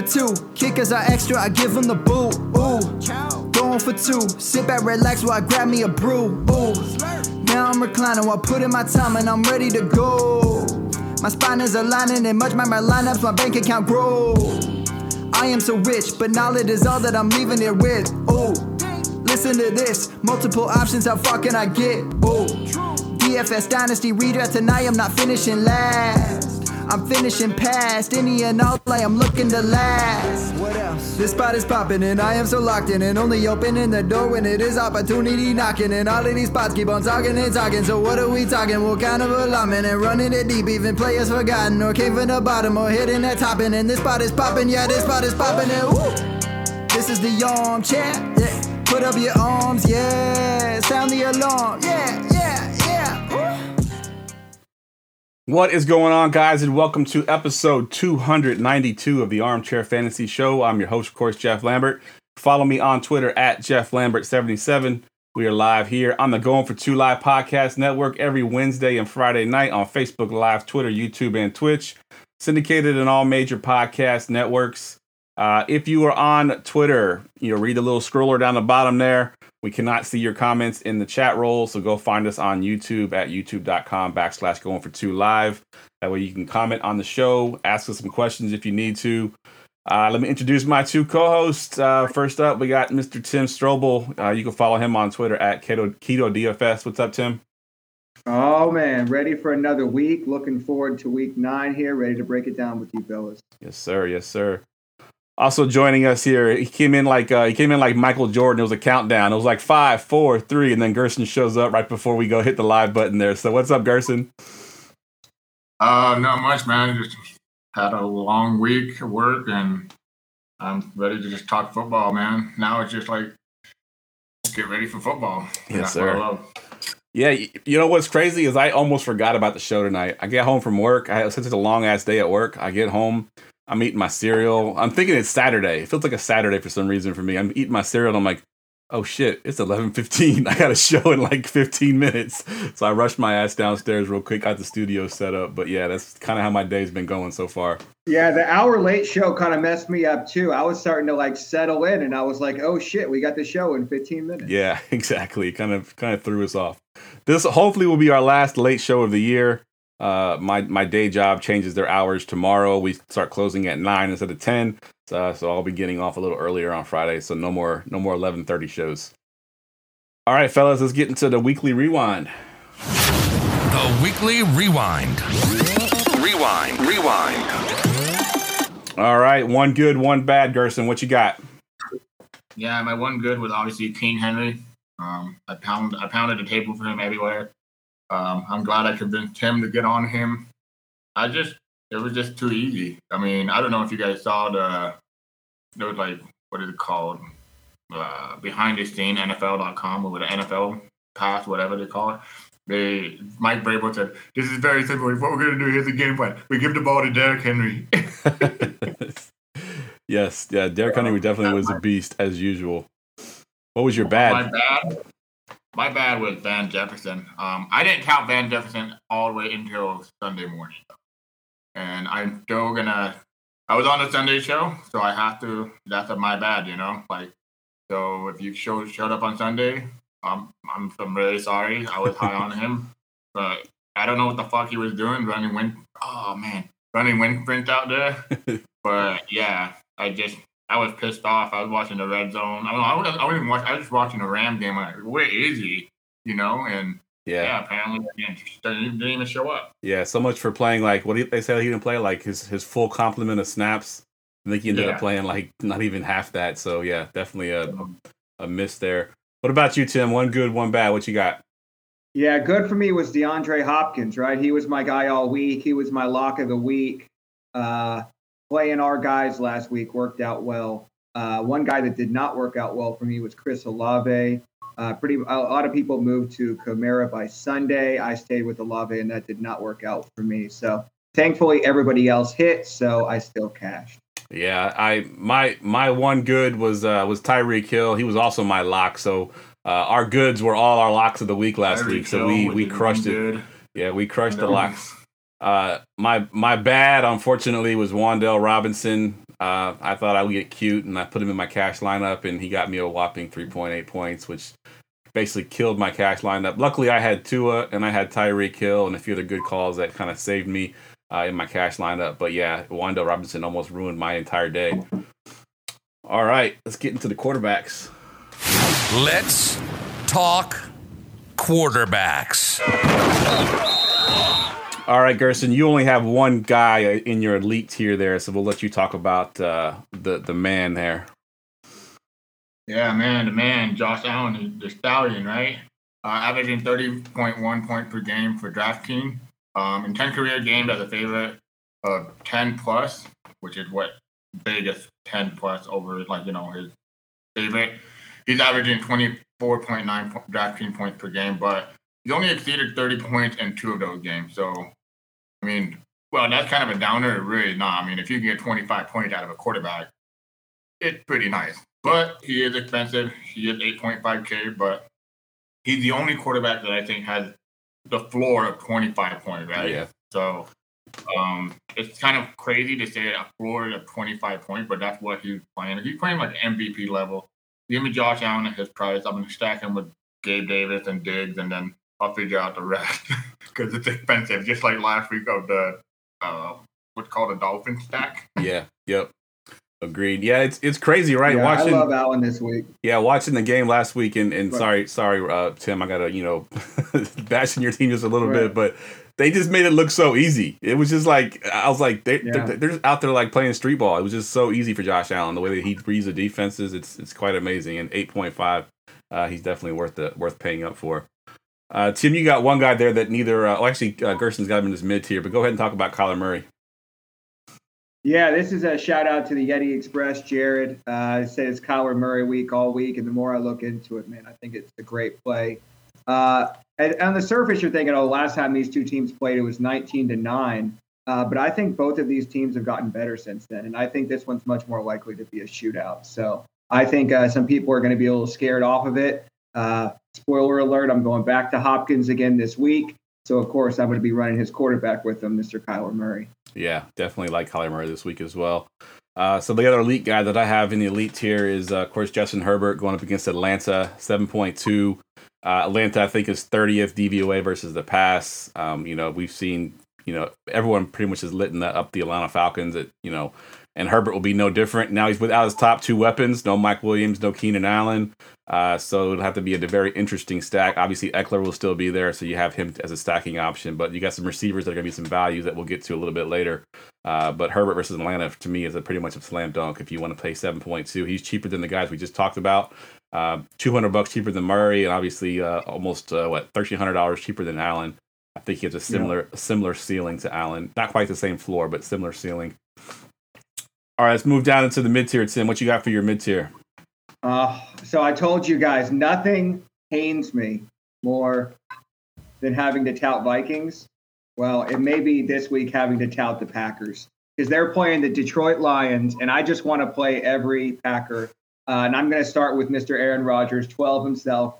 for two. Kickers are extra, I give them the boot. Ooh. Going for two. Sit back, relax while I grab me a brew. Ooh. Now I'm reclining while putting my time and I'm ready to go. My spine is aligning and much my, lineups, my bank account grow. I am so rich, but knowledge is all that I'm leaving it with. Ooh. Listen to this, multiple options, how far can I get? Ooh. DFS Dynasty redraft tonight, I'm not finishing last. I'm finishing past any and all I am looking to last. What else? This spot is popping and I am so locked in and only opening the door when it is opportunity knocking. And all of these spots keep on talking and talking. So what are we talking? What kind of alignment and running it deep? Even players forgotten or came from the bottom or hitting that top end. And this spot is popping, yeah, this spot is popping. And woo! This is the armchair. Yeah. Put up your arms, yeah. Sound the alarm, yeah, yeah. What is going on, guys, and welcome to episode 292 of the Armchair Fantasy Show. I'm your host, of course, Jeff Lambert. Follow me on Twitter at Jeff Lambert77. We are live here on the Going for Two Live podcast network every Wednesday and Friday night on Facebook Live, Twitter, YouTube, and Twitch. Syndicated in all major podcast networks. Uh, if you are on Twitter, you know, read the little scroller down the bottom there. We cannot see your comments in the chat roll, so go find us on YouTube at youtube.com backslash going for two live. That way you can comment on the show, ask us some questions if you need to. Uh, let me introduce my two co-hosts. Uh, first up, we got Mr. Tim Strobel. Uh, you can follow him on Twitter at Keto, Keto DFS. What's up, Tim? Oh man, ready for another week. Looking forward to week nine here. Ready to break it down with you fellas. Yes, sir. Yes, sir. Also joining us here, he came in like uh, he came in like Michael Jordan. It was a countdown. It was like five, four, three, and then Gerson shows up right before we go hit the live button there. So what's up, Gerson? Uh, not much, man. Just had a long week of work, and I'm ready to just talk football, man. Now it's just like get ready for football. Yes, That's what I sir. love. Yeah, you know what's crazy is I almost forgot about the show tonight. I get home from work. I had such a long ass day at work. I get home. I'm eating my cereal. I'm thinking it's Saturday. It feels like a Saturday for some reason for me. I'm eating my cereal and I'm like, oh shit, it's 11:15. I got a show in like 15 minutes. So I rushed my ass downstairs real quick, got the studio set up. But yeah, that's kind of how my day's been going so far. Yeah, the hour late show kind of messed me up too. I was starting to like settle in, and I was like, "Oh shit, we got the show in 15 minutes." Yeah, exactly. Kind of kind of threw us off. This hopefully will be our last late show of the year. Uh, my my day job changes their hours tomorrow. We start closing at nine instead of ten, so, so I'll be getting off a little earlier on Friday. So no more no more eleven thirty shows. All right, fellas, let's get into the weekly rewind. The Weekly Rewind. Rewind, rewind. All right, one good, one bad. Gerson, what you got? Yeah, my one good was obviously King Henry. Um, I pound I pounded the table for him everywhere. Um, I'm glad I convinced him to get on him. I just it was just too easy. I mean, I don't know if you guys saw the there was like what is it called? Uh, behind the scene NFL.com or the NFL pass, whatever they call it. They Mike Vrabel said, This is very simple. What we're gonna do, here's the game plan. We give the ball to Derrick Henry. yes, yeah, Derrick Henry definitely was a beast as usual. What was your bad? My bad. My bad was Van Jefferson. Um, I didn't count Van Jefferson all the way until Sunday morning, and I'm still gonna. I was on the Sunday show, so I have to. That's a my bad, you know. Like, so if you showed showed up on Sunday, um, I'm I'm really sorry. I was high on him, but I don't know what the fuck he was doing running wind. Oh man, running wind sprint out there. but yeah, I just I was pissed off. I was watching the red zone. I don't. I wasn't, I wasn't even watch, I was just watching the Ram game. I'm like, where is he? You know, and yeah, yeah, apparently he didn't, didn't even show up. yeah. So much for playing like what do they said he didn't play like his his full complement of snaps. I think he ended up playing like not even half that. So yeah, definitely a a miss there. What about you, Tim? One good, one bad. What you got? Yeah, good for me was DeAndre Hopkins, right? He was my guy all week. He was my lock of the week. Uh, playing our guys last week worked out well. Uh, one guy that did not work out well for me was Chris Olave. Uh, pretty a lot of people moved to Kamara by Sunday. I stayed with Olave, and that did not work out for me. So thankfully, everybody else hit, so I still cashed. Yeah, I my my one good was uh was Tyreek Hill. He was also my lock. So uh, our goods were all our locks of the week last Tyreek week. So Hill we we crushed it. good. Yeah, we crushed the locks. Uh, my my bad, unfortunately, was Wan'Dale Robinson. Uh, I thought I would get cute, and I put him in my cash lineup, and he got me a whopping 3.8 points, which basically killed my cash lineup. Luckily, I had Tua and I had Tyreek Hill and a few other good calls that kind of saved me uh, in my cash lineup. But yeah, Wan'Dale Robinson almost ruined my entire day. All right, let's get into the quarterbacks. Let's talk quarterbacks. All right, Gerson, you only have one guy in your elite tier there, so we'll let you talk about uh, the the man there. Yeah, man, the man, Josh Allen, the stallion, right? Uh, averaging 30.1 points per game for DraftKings. Um, in 10 career games as a favorite of 10 plus, which is what Vegas 10 plus over, like, you know, his favorite. He's averaging 24.9 DraftKings points per game, but he's only exceeded 30 points in two of those games. So, I mean, well, that's kind of a downer. Really not. I mean, if you can get 25 points out of a quarterback, it's pretty nice. But he is expensive. He is 8.5K, but he's the only quarterback that I think has the floor of 25 points, right? Yeah. So um, it's kind of crazy to say a floor of 25 points, but that's what he's playing. He's playing like MVP level. Give me Josh Allen at his price. I'm going to stack him with Gabe Davis and Diggs, and then I'll figure out the rest because it's expensive. Just like last week of the uh, what's called a dolphin stack. Yeah. Yep. Agreed. Yeah, it's it's crazy, right? Yeah, watching, I love Allen this week. Yeah, watching the game last week, and, and Right. sorry, sorry, uh, Tim, I gotta you know bashing your team just a little Right. bit, but they just made it look so easy. It was just like I was like they Yeah. they're, they're just out there like playing street ball. It was just so easy for Josh Allen the way that he reads the defenses. It's it's quite amazing. And eight point five, uh, he's definitely worth the worth paying up for. Uh, Tim, you got one guy there that neither. Uh, well, actually, uh, Gerson's got him in his mid tier, but go ahead and talk about Kyler Murray. Yeah, this is a shout out to the Yeti Express, Jared. Uh, it says Kyler Murray week all week, and the more I look into it, man, I think it's a great play. Uh, and on the surface, you're thinking, oh, last time these two teams played, it was 19 to nine. Uh, but I think both of these teams have gotten better since then, and I think this one's much more likely to be a shootout. So I think uh, some people are going to be a little scared off of it. Uh, spoiler alert: I'm going back to Hopkins again this week, so of course I'm going to be running his quarterback with him, Mr. Kyler Murray. Yeah, definitely like Kyler Murray this week as well. Uh, so the other elite guy that I have in the elite tier is, uh, of course, Justin Herbert going up against Atlanta, seven point two. Uh, Atlanta, I think, is thirtieth DVOA versus the pass. Um, you know, we've seen, you know, everyone pretty much is litting up the Atlanta Falcons. At you know, and Herbert will be no different. Now he's without his top two weapons. No Mike Williams, no Keenan Allen. Uh, so it'll have to be a very interesting stack. Obviously, Ekeler will still be there, so you have him as a stacking option. But you got some receivers that are going to be some values that we'll get to a little bit later. Uh, but Herbert versus Atlanta to me is a pretty much a slam dunk. If you want to pay seven point two, he's cheaper than the guys we just talked about. Uh, Two hundred bucks cheaper than Murray, and obviously uh, almost uh, what thirteen hundred dollars cheaper than Allen. I think he has a similar a similar ceiling to Allen. Not quite the same floor, but similar ceiling. All right, let's move down into the mid tier. Tim, what you got for your mid tier? Uh, so I told you guys, nothing pains me more than having to tout Vikings. Well, it may be this week having to tout the Packers because they're playing the Detroit Lions, and I just want to play every Packer. Uh, and I'm going to start with Mr. Aaron Rodgers, 12 himself.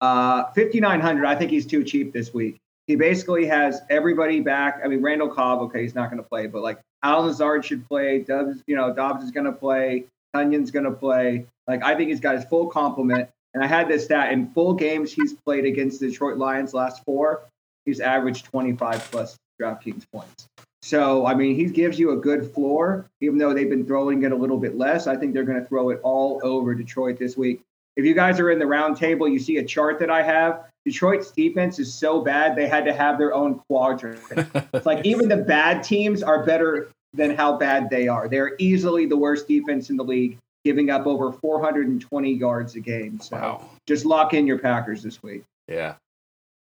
Uh, 5,900, I think he's too cheap this week. He basically has everybody back. I mean, Randall Cobb, okay, he's not going to play, but like Allen Lazard should play. Dobbs, you know, Dobbs is going to play. Tonyan's going to play. Like, I think he's got his full complement. And I had this stat in full games he's played against the Detroit Lions last four, he's averaged 25 plus DraftKings points. So, I mean, he gives you a good floor, even though they've been throwing it a little bit less. I think they're going to throw it all over Detroit this week. If you guys are in the round table, you see a chart that I have. Detroit's defense is so bad, they had to have their own quadrant. it's like even the bad teams are better than how bad they are. They're easily the worst defense in the league, giving up over 420 yards a game. So Wow. just lock in your Packers this week. Yeah.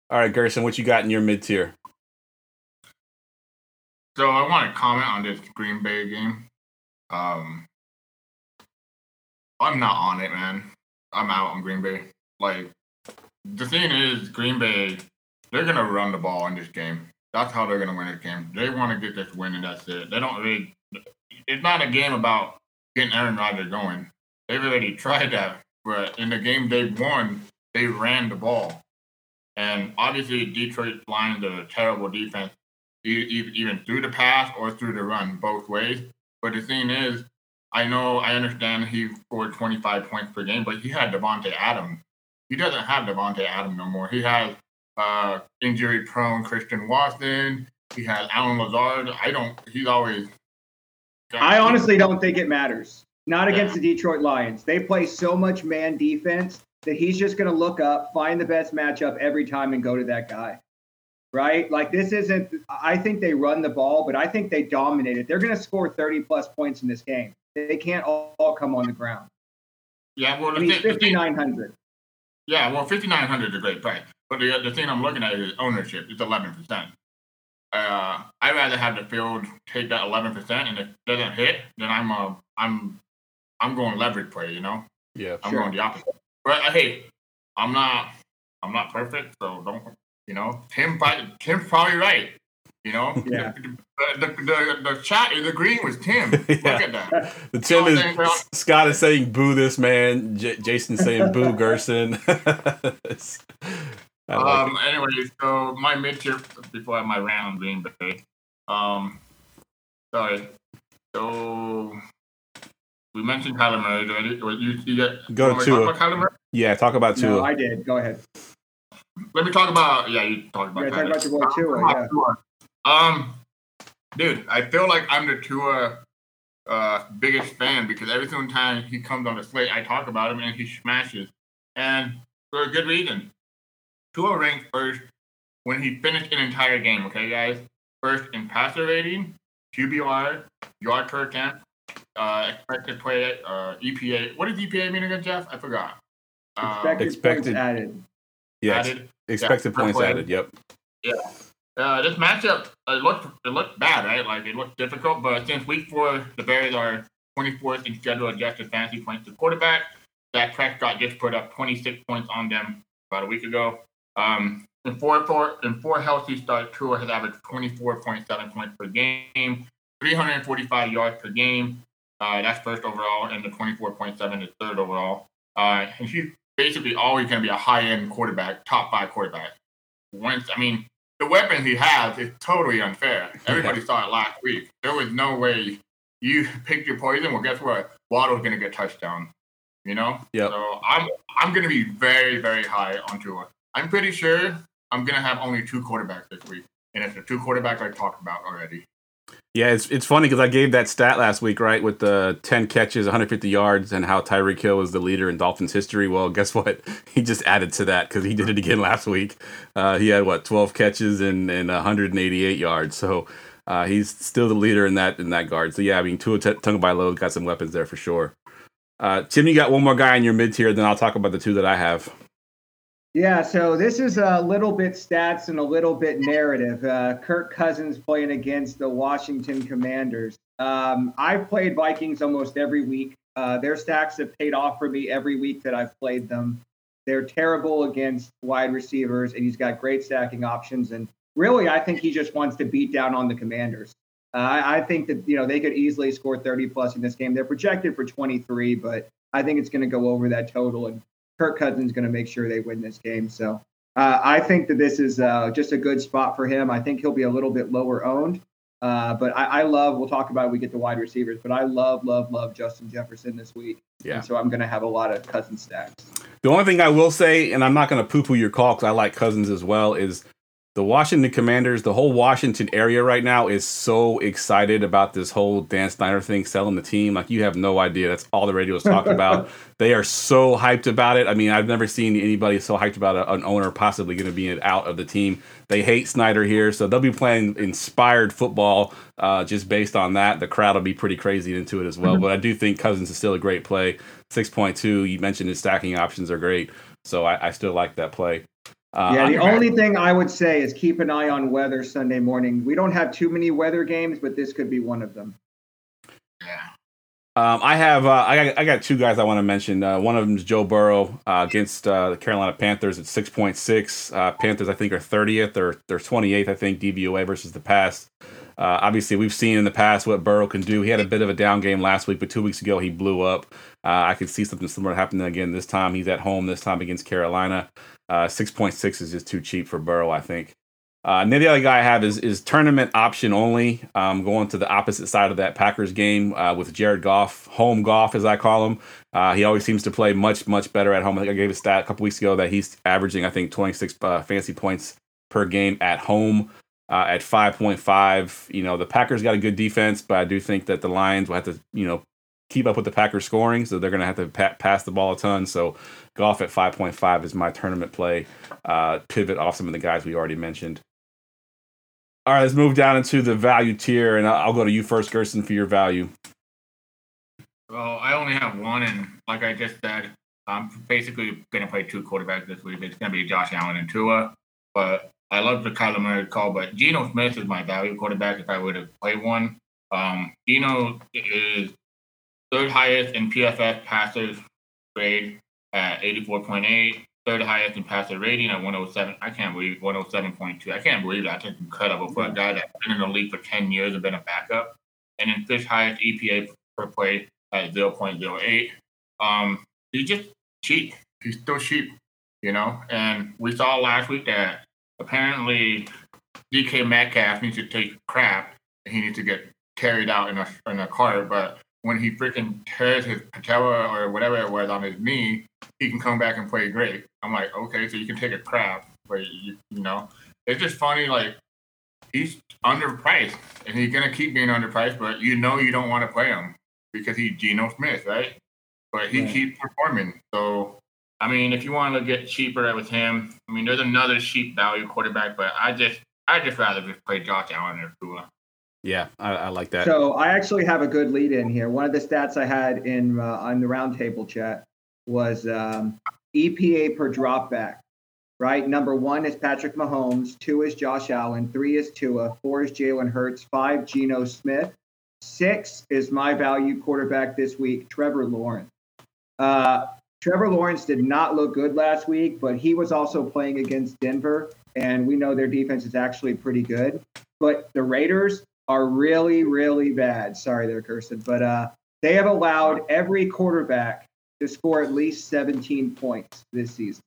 All right, Gerson, what you got in your mid tier? So I want to comment on this Green Bay game. Um, I'm not on it, man. I'm out on Green Bay. Like the thing is, Green Bay, they're gonna run the ball in this game. That's how they're gonna win this game. They want to get this win, and that's it. They don't really. It's not a game about getting Aaron Rodgers going. They've already tried that, but in the game they won, they ran the ball. And obviously, Detroit Lions are a terrible defense even through the pass or through the run, both ways. But the thing is, I know, I understand he scored 25 points per game, but he had Davante Adams. He doesn't have Davante Adams no more. He has uh, injury prone Christian Watson. He has Allen Lazard. I don't. He's always. I honestly don't think it matters. Not against the Detroit Lions. They play so much man defense that he's just going to look up, find the best matchup every time, and go to that guy. Right? Like this isn't. I think they run the ball, but I think they dominate it. They're going to score 30 plus points in this game. They can't all, all come on the ground. Yeah, well, and he's 5,900. Yeah, well, 5,900 is a great price. But the, the thing I'm looking at is ownership. It's 11%. Uh, I'd rather have the field take that 11%, and if it doesn't hit, then I'm uh, I'm I'm going leverage play. You know. Yeah. I'm sure. going the opposite. But uh, hey, I'm not I'm not perfect, so don't you know? Tim Tim's probably right. You know. Yeah. The, the, the, the chat is agreeing with Tim. Look at that. The Tim is. Scott is saying boo this man. J- Jason's saying boo Gerson. Like Um. Anyway, so my mid tier before I have my rant on Green Bay. Um. Sorry. So we mentioned Kyler Murray already. Or You, you get Go want me to talk Tua. about Kyler Murray? yeah, talk about No, I did. Go ahead. Let me talk about. Yeah, you talk about. Yeah, talk about your boy Tua. Yeah. Um, dude, I feel like I'm the Tua uh, biggest fan because every single time he comes on the slate, I talk about him and he smashes, and for a good reason. Tua ranked first when he finished an entire game. Okay, guys, first in passer rating, QBR, yard per attempt, uh, expected play, uh, EPA. What does EPA mean again, Jeff? I forgot. Um, Expected, expected- points added. yeah, added. expected per points play. added. Yep. Uh, this matchup it looked it looked bad, right? Like it looked difficult, but since week four, the Bears are 24th in schedule adjusted fantasy points to quarterback. Dak Prescott just put up 26 points on them about a week ago. Um, in four, four in four healthy starts, Tua has averaged 24.7 points per game, 345 yards per game. Uh, that's first overall, and the 24.7 is third overall. Uh, and he's basically always going to be a high-end quarterback, top five quarterback. Once, I mean, the weapon he has is totally unfair. Everybody saw it last week. There was no way you picked your poison. Well, guess what? Waddle's going to get touchdown. You know. Yeah. So I'm I'm going to be very very high on Tua. I'm pretty sure I'm going to have only two quarterbacks this week, and it's the two quarterbacks I talked about already. Yeah, it's it's funny because I gave that stat last week, right, with the ten catches, 150 yards, and how Tyreek Hill is the leader in Dolphins history. Well, guess what? He just added to that because he did it again last week. Uh, he had what 12 catches and, and 188 yards. So uh, he's still the leader in that in that guard. So yeah, I mean, Tua T- Tagovailoa got some weapons there for sure. Uh, Tim, you got one more guy in your mid tier, then I'll talk about the two that I have. Yeah, so this is a little bit stats and a little bit narrative. Uh, Kirk Cousins playing against the Washington Commanders. Um, I've played Vikings almost every week. Uh, their stacks have paid off for me every week that I've played them. They're terrible against wide receivers, and he's got great stacking options. And really, I think he just wants to beat down on the Commanders. Uh, I, I think that you know they could easily score 30 plus in this game. They're projected for 23, but I think it's going to go over that total. And Kirk Cousins going to make sure they win this game. So uh, I think that this is uh, just a good spot for him. I think he'll be a little bit lower owned. Uh, but I, I love, we'll talk about it when we get the wide receivers, but I love, love, love Justin Jefferson this week. Yeah. And so I'm going to have a lot of cousin stacks. The only thing I will say, and I'm not going to poo poo your call because I like Cousins as well, is the Washington Commanders, the whole Washington area right now is so excited about this whole Dan Snyder thing selling the team. Like you have no idea. That's all the radio is talking about. they are so hyped about it. I mean, I've never seen anybody so hyped about a, an owner possibly going to be out of the team. They hate Snyder here, so they'll be playing inspired football uh, just based on that. The crowd will be pretty crazy into it as well. But I do think Cousins is still a great play. 6.2, you mentioned his stacking options are great. So I, I still like that play. Uh, yeah, the only thing I would say is keep an eye on weather Sunday morning. We don't have too many weather games, but this could be one of them. Yeah. Um, I have uh, I got I got two guys I want to mention. Uh, one of them is Joe Burrow uh, against uh, the Carolina Panthers at six point six. Uh, Panthers I think are thirtieth or they're twenty eighth I think DVOA versus the past. Uh, obviously, we've seen in the past what Burrow can do. He had a bit of a down game last week, but two weeks ago he blew up. Uh, I could see something similar happening again this time. He's at home this time against Carolina. Uh, six point six is just too cheap for Burrow, I think. Uh, and then the other guy I have is is tournament option only. Um, going to the opposite side of that Packers game uh, with Jared Goff, home Goff as I call him. Uh, he always seems to play much much better at home. I think I gave a stat a couple weeks ago that he's averaging I think 26 uh, fantasy points per game at home. Uh, at 5.5, you know the Packers got a good defense, but I do think that the Lions will have to, you know, keep up with the Packers scoring, so they're going to have to pa- pass the ball a ton. So Goff at 5.5 is my tournament play. Uh, pivot off some of the guys we already mentioned. All right, let's move down into the value tier, and I'll, go to you first, Gerson, for your value. Well, I only have one, and like I just said, I'm basically going to play two quarterbacks this week. It's going to be Josh Allen and Tua, but I love the Kyler Murray call. But Geno Smith is my value quarterback if I were to play one. Um, Geno is third highest in PFF passers grade at 84.8, third highest in passer rating at 107. I can't believe 107.2. I can't believe that. That's incredible for a guy that's been in the league for 10 years and been a backup. And then fifth highest EPA per play at 0.08. Um, he's just cheap. He's still cheap, you know. And we saw last week that apparently DK Metcalf needs to take crap and he needs to get carried out in a in a cart. But when he freaking tears his patella or whatever it was on his knee, he can come back and play great. I'm like, okay, so you can take a crap, but you, you know, it's just funny. Like he's underpriced, and he's gonna keep being underpriced. But you know, you don't want to play him because he's Geno Smith, right? But he keeps performing. So I mean, if you want to get cheaper with him, I mean, there's another cheap value quarterback, but I just I just rather just play Josh Allen or Tua. Yeah, I, I like that. So I actually have a good lead in here. One of the stats I had in uh, on the roundtable chat was um, EPA per dropback. Right, number one is Patrick Mahomes, two is Josh Allen, three is Tua, four is Jalen Hurts, five Geno Smith, six is my value quarterback this week, Trevor Lawrence. Uh, Trevor Lawrence did not look good last week, but he was also playing against Denver, and we know their defense is actually pretty good. But the Raiders are really, really bad. Sorry there, Kirsten, but uh, they have allowed every quarterback to score at least 17 points this season.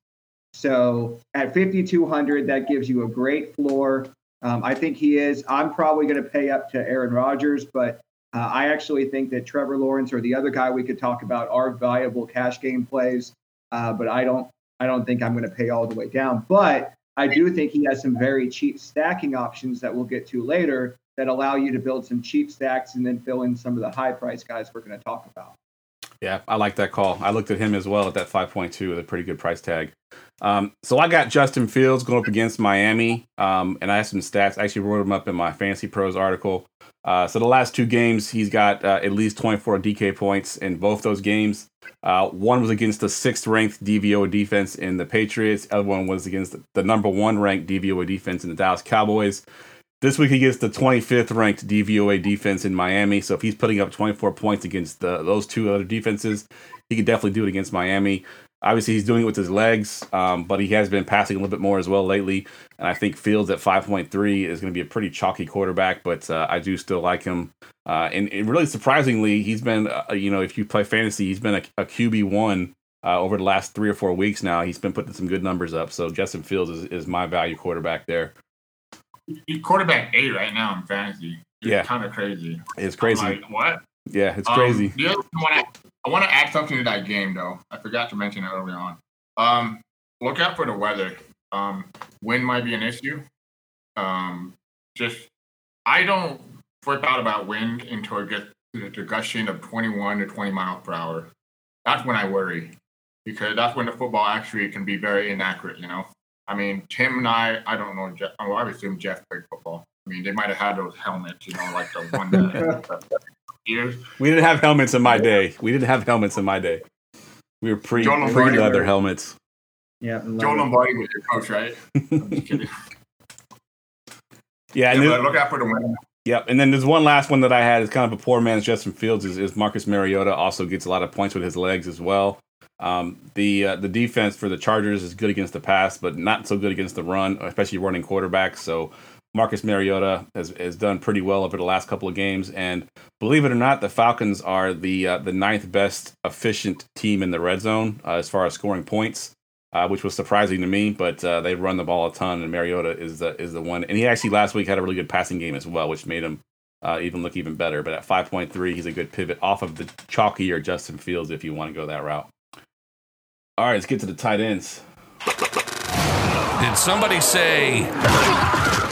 So at 5,200, that gives you a great floor. Um, I think he is. I'm probably going to pay up to Aaron Rodgers, but uh, I actually think that Trevor Lawrence or the other guy we could talk about are valuable cash game plays. Uh, but I don't. I don't think I'm going to pay all the way down. But I do think he has some very cheap stacking options that we'll get to later that allow you to build some cheap stacks and then fill in some of the high price guys we're going to talk about. Yeah, I like that call. I looked at him as well at that 5.2 with a pretty good price tag. Um, so I got Justin Fields going up against Miami, um, and I have some stats. I actually wrote them up in my Fantasy Pros article. Uh, so the last two games, he's got uh, at least 24 DK points in both those games. Uh, one was against the sixth ranked DVOA defense in the Patriots. The other one was against the number one ranked DVOA defense in the Dallas Cowboys. This week he gets the 25th ranked DVOA defense in Miami. So if he's putting up 24 points against the, those two other defenses, he could definitely do it against Miami. Obviously, he's doing it with his legs, um, but he has been passing a little bit more as well lately. And I think Fields at 5.3 is going to be a pretty chalky quarterback, but uh, I do still like him. Uh, and, and, really surprisingly, he's been, uh, you know, if you play fantasy, he's been a, a QB1 uh, over the last three or four weeks now. He's been putting some good numbers up. So Justin Fields is, is my value quarterback there. He's quarterback eight right now in fantasy. It's Yeah. kind of crazy. It's crazy. Like, what? yeah, it's Um, crazy. the other I want to I want to add something to that game though. I forgot to mention it early on. Um, look out for the weather. Um, wind might be an issue. Um, just I don't flip out about wind until it gets to the gushing of 21 to 20 miles per hour. That's when I worry because that's when the football actually can be very inaccurate. You know, I mean, Tim and I, I don't know. Jeff, well, oh, I assume Jeff played football. I mean, they might have had those helmets, you know, like the one that years. We didn't have helmets in my day. We didn't have helmets in my day. We were pre pre leather helmets. Yeah, and Joe. Lombardi was your coach, right? I'm just kidding. Yeah, Yeah, and but look out for the wind. yep. And then there's one last one that I had is kind of a poor man's Justin Fields is, is Marcus Mariota also gets a lot of points with his legs as well. Um, the uh, the defense for the Chargers is good against the pass, but not so good against the run, especially running quarterbacks. So Marcus Mariota has, has done pretty well over the last couple of games, and believe it or not, the Falcons are the uh, the ninth best efficient team in the red zone uh, as far as scoring points. uh, which was surprising to me. But uh, they run the ball a ton, and Mariota is the is the one. And he actually last week had a really good passing game as well, which made him uh, even look even better. But at 5.3, he's a good pivot off of the chalkier Justin Fields if you want to go that route. All right, let's get to the tight ends. Did somebody say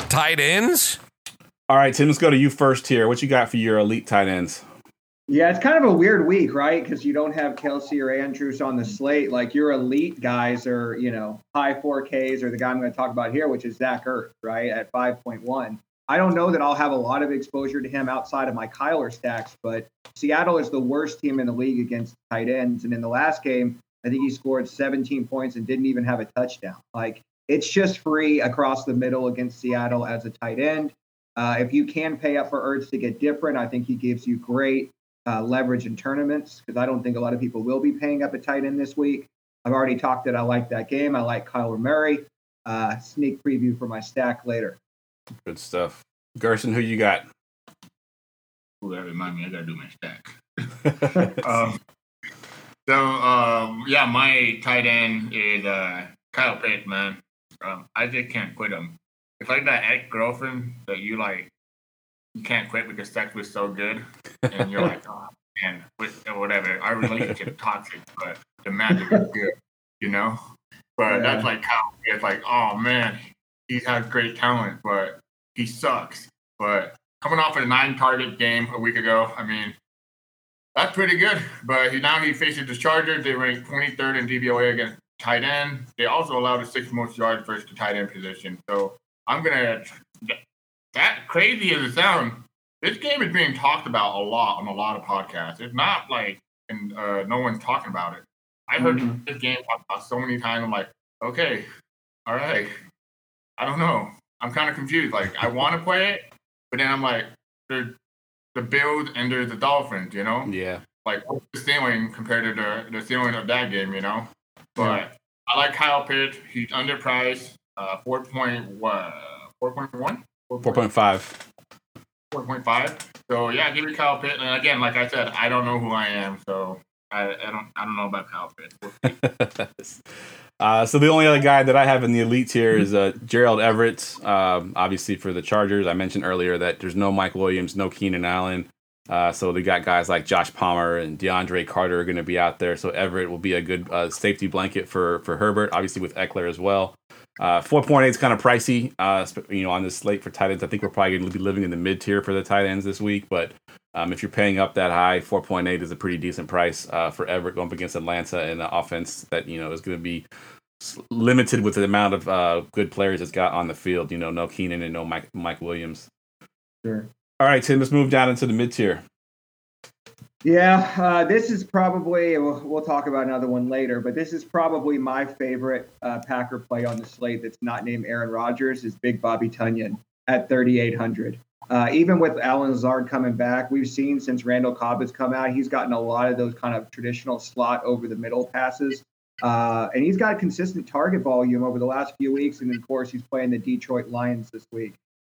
tight ends? All right, Tim, let's go to you first here. What you got for your elite tight ends? Yeah, it's kind of a weird week, right? Because you don't have Kelce or Andrews on the slate. Like your elite guys are, you know, high 4Ks or the guy I'm going to talk about here, which is Zach Ertz, right, at 5.1. I don't know that I'll have a lot of exposure to him outside of my Kyler stacks, but Seattle is the worst team in the league against tight ends. And in the last game, I think he scored 17 points and didn't even have a touchdown. Like it's just free across the middle against Seattle as a tight end. Uh, if you can pay up for Ertz to get different, I think he gives you great uh, leverage in tournaments because I don't think a lot of people will be paying up a tight end this week. I've already talked that I like that game. I like Kyler Murray. Uh, sneak preview for my stack later. Good stuff. Gerson, who you got? Ooh, that remind me, I gotta do my stack. um, so um, yeah, my tight end is uh, Kyle Pitts, man. Um, I just can't quit him. It's like that ex girlfriend that you like, you can't quit because sex was so good, and you're like, oh man, whatever. Our relationship toxic, but the magic is good, you know. But yeah. that's like Kyle. It's like, oh man, he has great talent, but he sucks. But coming off a nine target game a week ago, I mean, that's pretty good. But he, now he faces the Chargers. They rank 23rd in DVOA against tight end. They also allow the sixth most yards versus the tight end position. So I'm gonna that crazy as it sounds. This game is being talked about a lot on a lot of podcasts. It's not like and uh, no one's talking about it. I heard mm-hmm. this game talked about so many times. I'm like, okay, all right. I don't know. I'm kind of confused. Like I want to play it, but then I'm like, there's the and there's the Dolphins. You know? Yeah. Like what's the ceiling compared to the the ceiling of that game? You know? But yeah. I like Kyle Pitts. He's underpriced. Uh, four point? Four point one. Four point five. Four point five. So yeah, give me Kyle Pitts. And again, like I said, I don't know who I am, so I, I don't I don't know about Pitts. Uh, so the only other guy that I have in the elite tier is uh, Gerald Everett. Um, obviously for the Chargers, I mentioned earlier that there's no Mike Williams, no Keenan Allen. Uh, so they got guys like Josh Palmer and DeAndre Carter are going to be out there. So Everett will be a good uh, safety blanket for for Herbert. Obviously with Ekeler as well. Uh, 4.8 is kind of pricey, uh, you know, on this slate for tight ends. I think we're probably going to be living in the mid tier for the tight ends this week. But um, if you're paying up that high, 4.8 is a pretty decent price uh, for Everett going up against Atlanta and an offense that you know is going to be limited with the amount of uh, good players it's got on the field. You know, no Keenan and no Mike Mike Williams. Sure. All right, Tim. Let's move down into the mid tier. Yeah, uh, this is probably we'll, talk about another one later, but this is probably my favorite uh, Packer play on the slate that's not named Aaron Rodgers is Big Bobby Tonyan at 3,800. Uh, even with Allen Lazard coming back, we've seen since Randall Cobb has come out, he's gotten a lot of those kind of traditional slot over the middle passes. Uh, and he's got consistent target volume over the last few weeks. And of course, he's playing the Detroit Lions this week,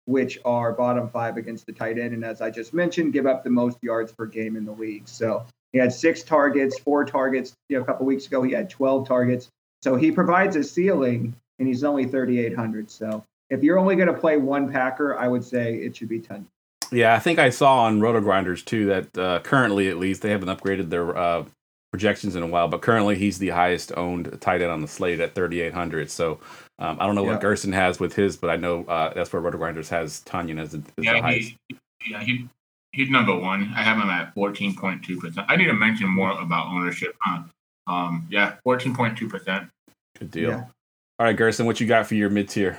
which are bottom five against the tight end. And as I just mentioned, give up the most yards per game in the league. So he had six targets, four targets. You know, a couple weeks ago, he had 12 targets. So he provides a ceiling, and he's only 3,800. So if you're only going to play one Packer, I would say it should be 10. Yeah, I think I saw on Roto Grinders too that uh, currently, at least, they haven't upgraded their uh, projections in a while, but currently he's the highest owned tight end on the slate at 3,800. So um, I don't know yeah. what Gerson has with his, but I know uh, that's where Roto Grinders has Tonyan as, the, as yeah, the highest. He, yeah, he, he's number one. I have him at 14.2%. I need to mention more about ownership. Huh? Um, yeah, 14.2%. Good deal. Yeah. All right, Gerson, what you got for your mid tier?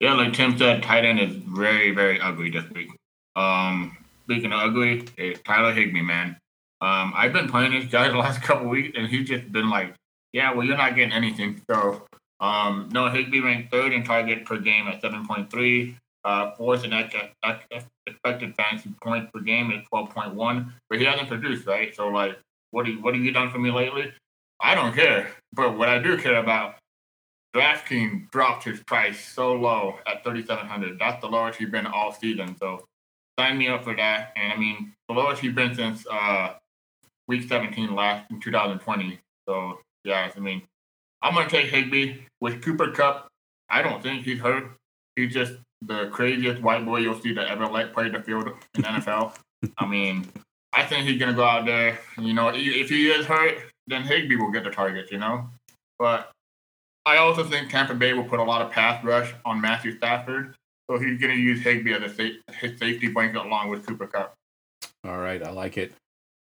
Yeah, like Tim said, tight end is very, very ugly this week. Um, speaking of ugly, it's Tyler Higbee, man. Um, I've been playing this guy the last couple weeks, and he's just been like, "Yeah, well, you're not getting anything." So, um, Noah Higbee ranked third in target per game at 7.3, uh, fourth in expected fantasy points per game at 12.1, but he hasn't produced, right? So, like, what do you, what have you done for me lately? I don't care, but what I do care about, DraftKings dropped his price so low at 3,700. That's the lowest he's been all season. So, sign me up for that. And I mean, the lowest he's been since uh, week 17 last in 2020. So Yeah, I mean, I'm gonna take Higbee with Cooper Kupp. I don't think he's hurt. He's just the craziest white boy you'll see that ever like play the field in the NFL. I mean, I think he's gonna go out there. You know, if he is hurt, then Higbee will get the targets. You know, but I also think Tampa Bay will put a lot of pass rush on Matthew Stafford, so he's gonna use Higbee as a sa- his safety blanket along with Cooper Kupp. All right, I like it.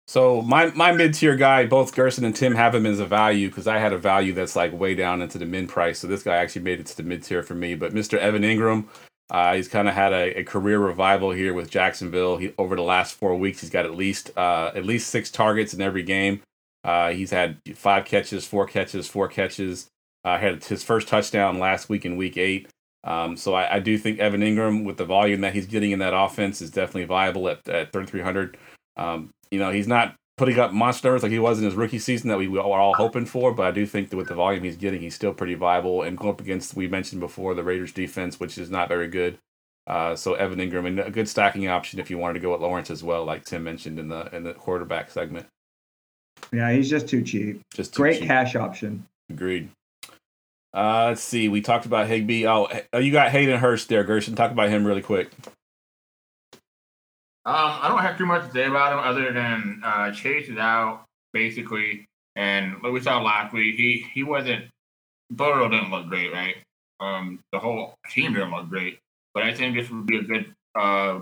So my my mid tier guy, both Gerson and Tim have him as a value because I had a value that's like way down into the min price. So this guy actually made it to the mid tier for me. But Mr. Evan Engram, uh, he's kind of had a, a, career revival here with Jacksonville. He over the last four weeks, he's got at least uh, at least six targets in every game. Uh, he's had five catches, four catches, four catches. Uh, had his first touchdown last week in Week Eight. Um, so I, I, do think Evan Engram, with the volume that he's getting in that offense, is definitely viable at, at 3,300. Um, you know, he's not putting up monster numbers like he was in his rookie season that we were all hoping for, but I do think that with the volume he's getting, he's still pretty viable and going up against we mentioned before the Raiders defense, which is not very good. Uh, so Evan Engram and a good stacking option if you wanted to go with Lawrence as well, like Tim mentioned in the in the quarterback segment. Yeah, he's just too cheap. Just too great cheap. cash option. Agreed. Uh, let's see. We talked about Higbee. Oh, you got Hayden Hurst there, Gerson. Talk about him really quick. Um, I don't have too much to say about him other than uh, Chase is out basically, and like we saw last week, he he wasn't. Burrow didn't look great, right? Um, the whole team didn't look great, but I think this would be a good uh,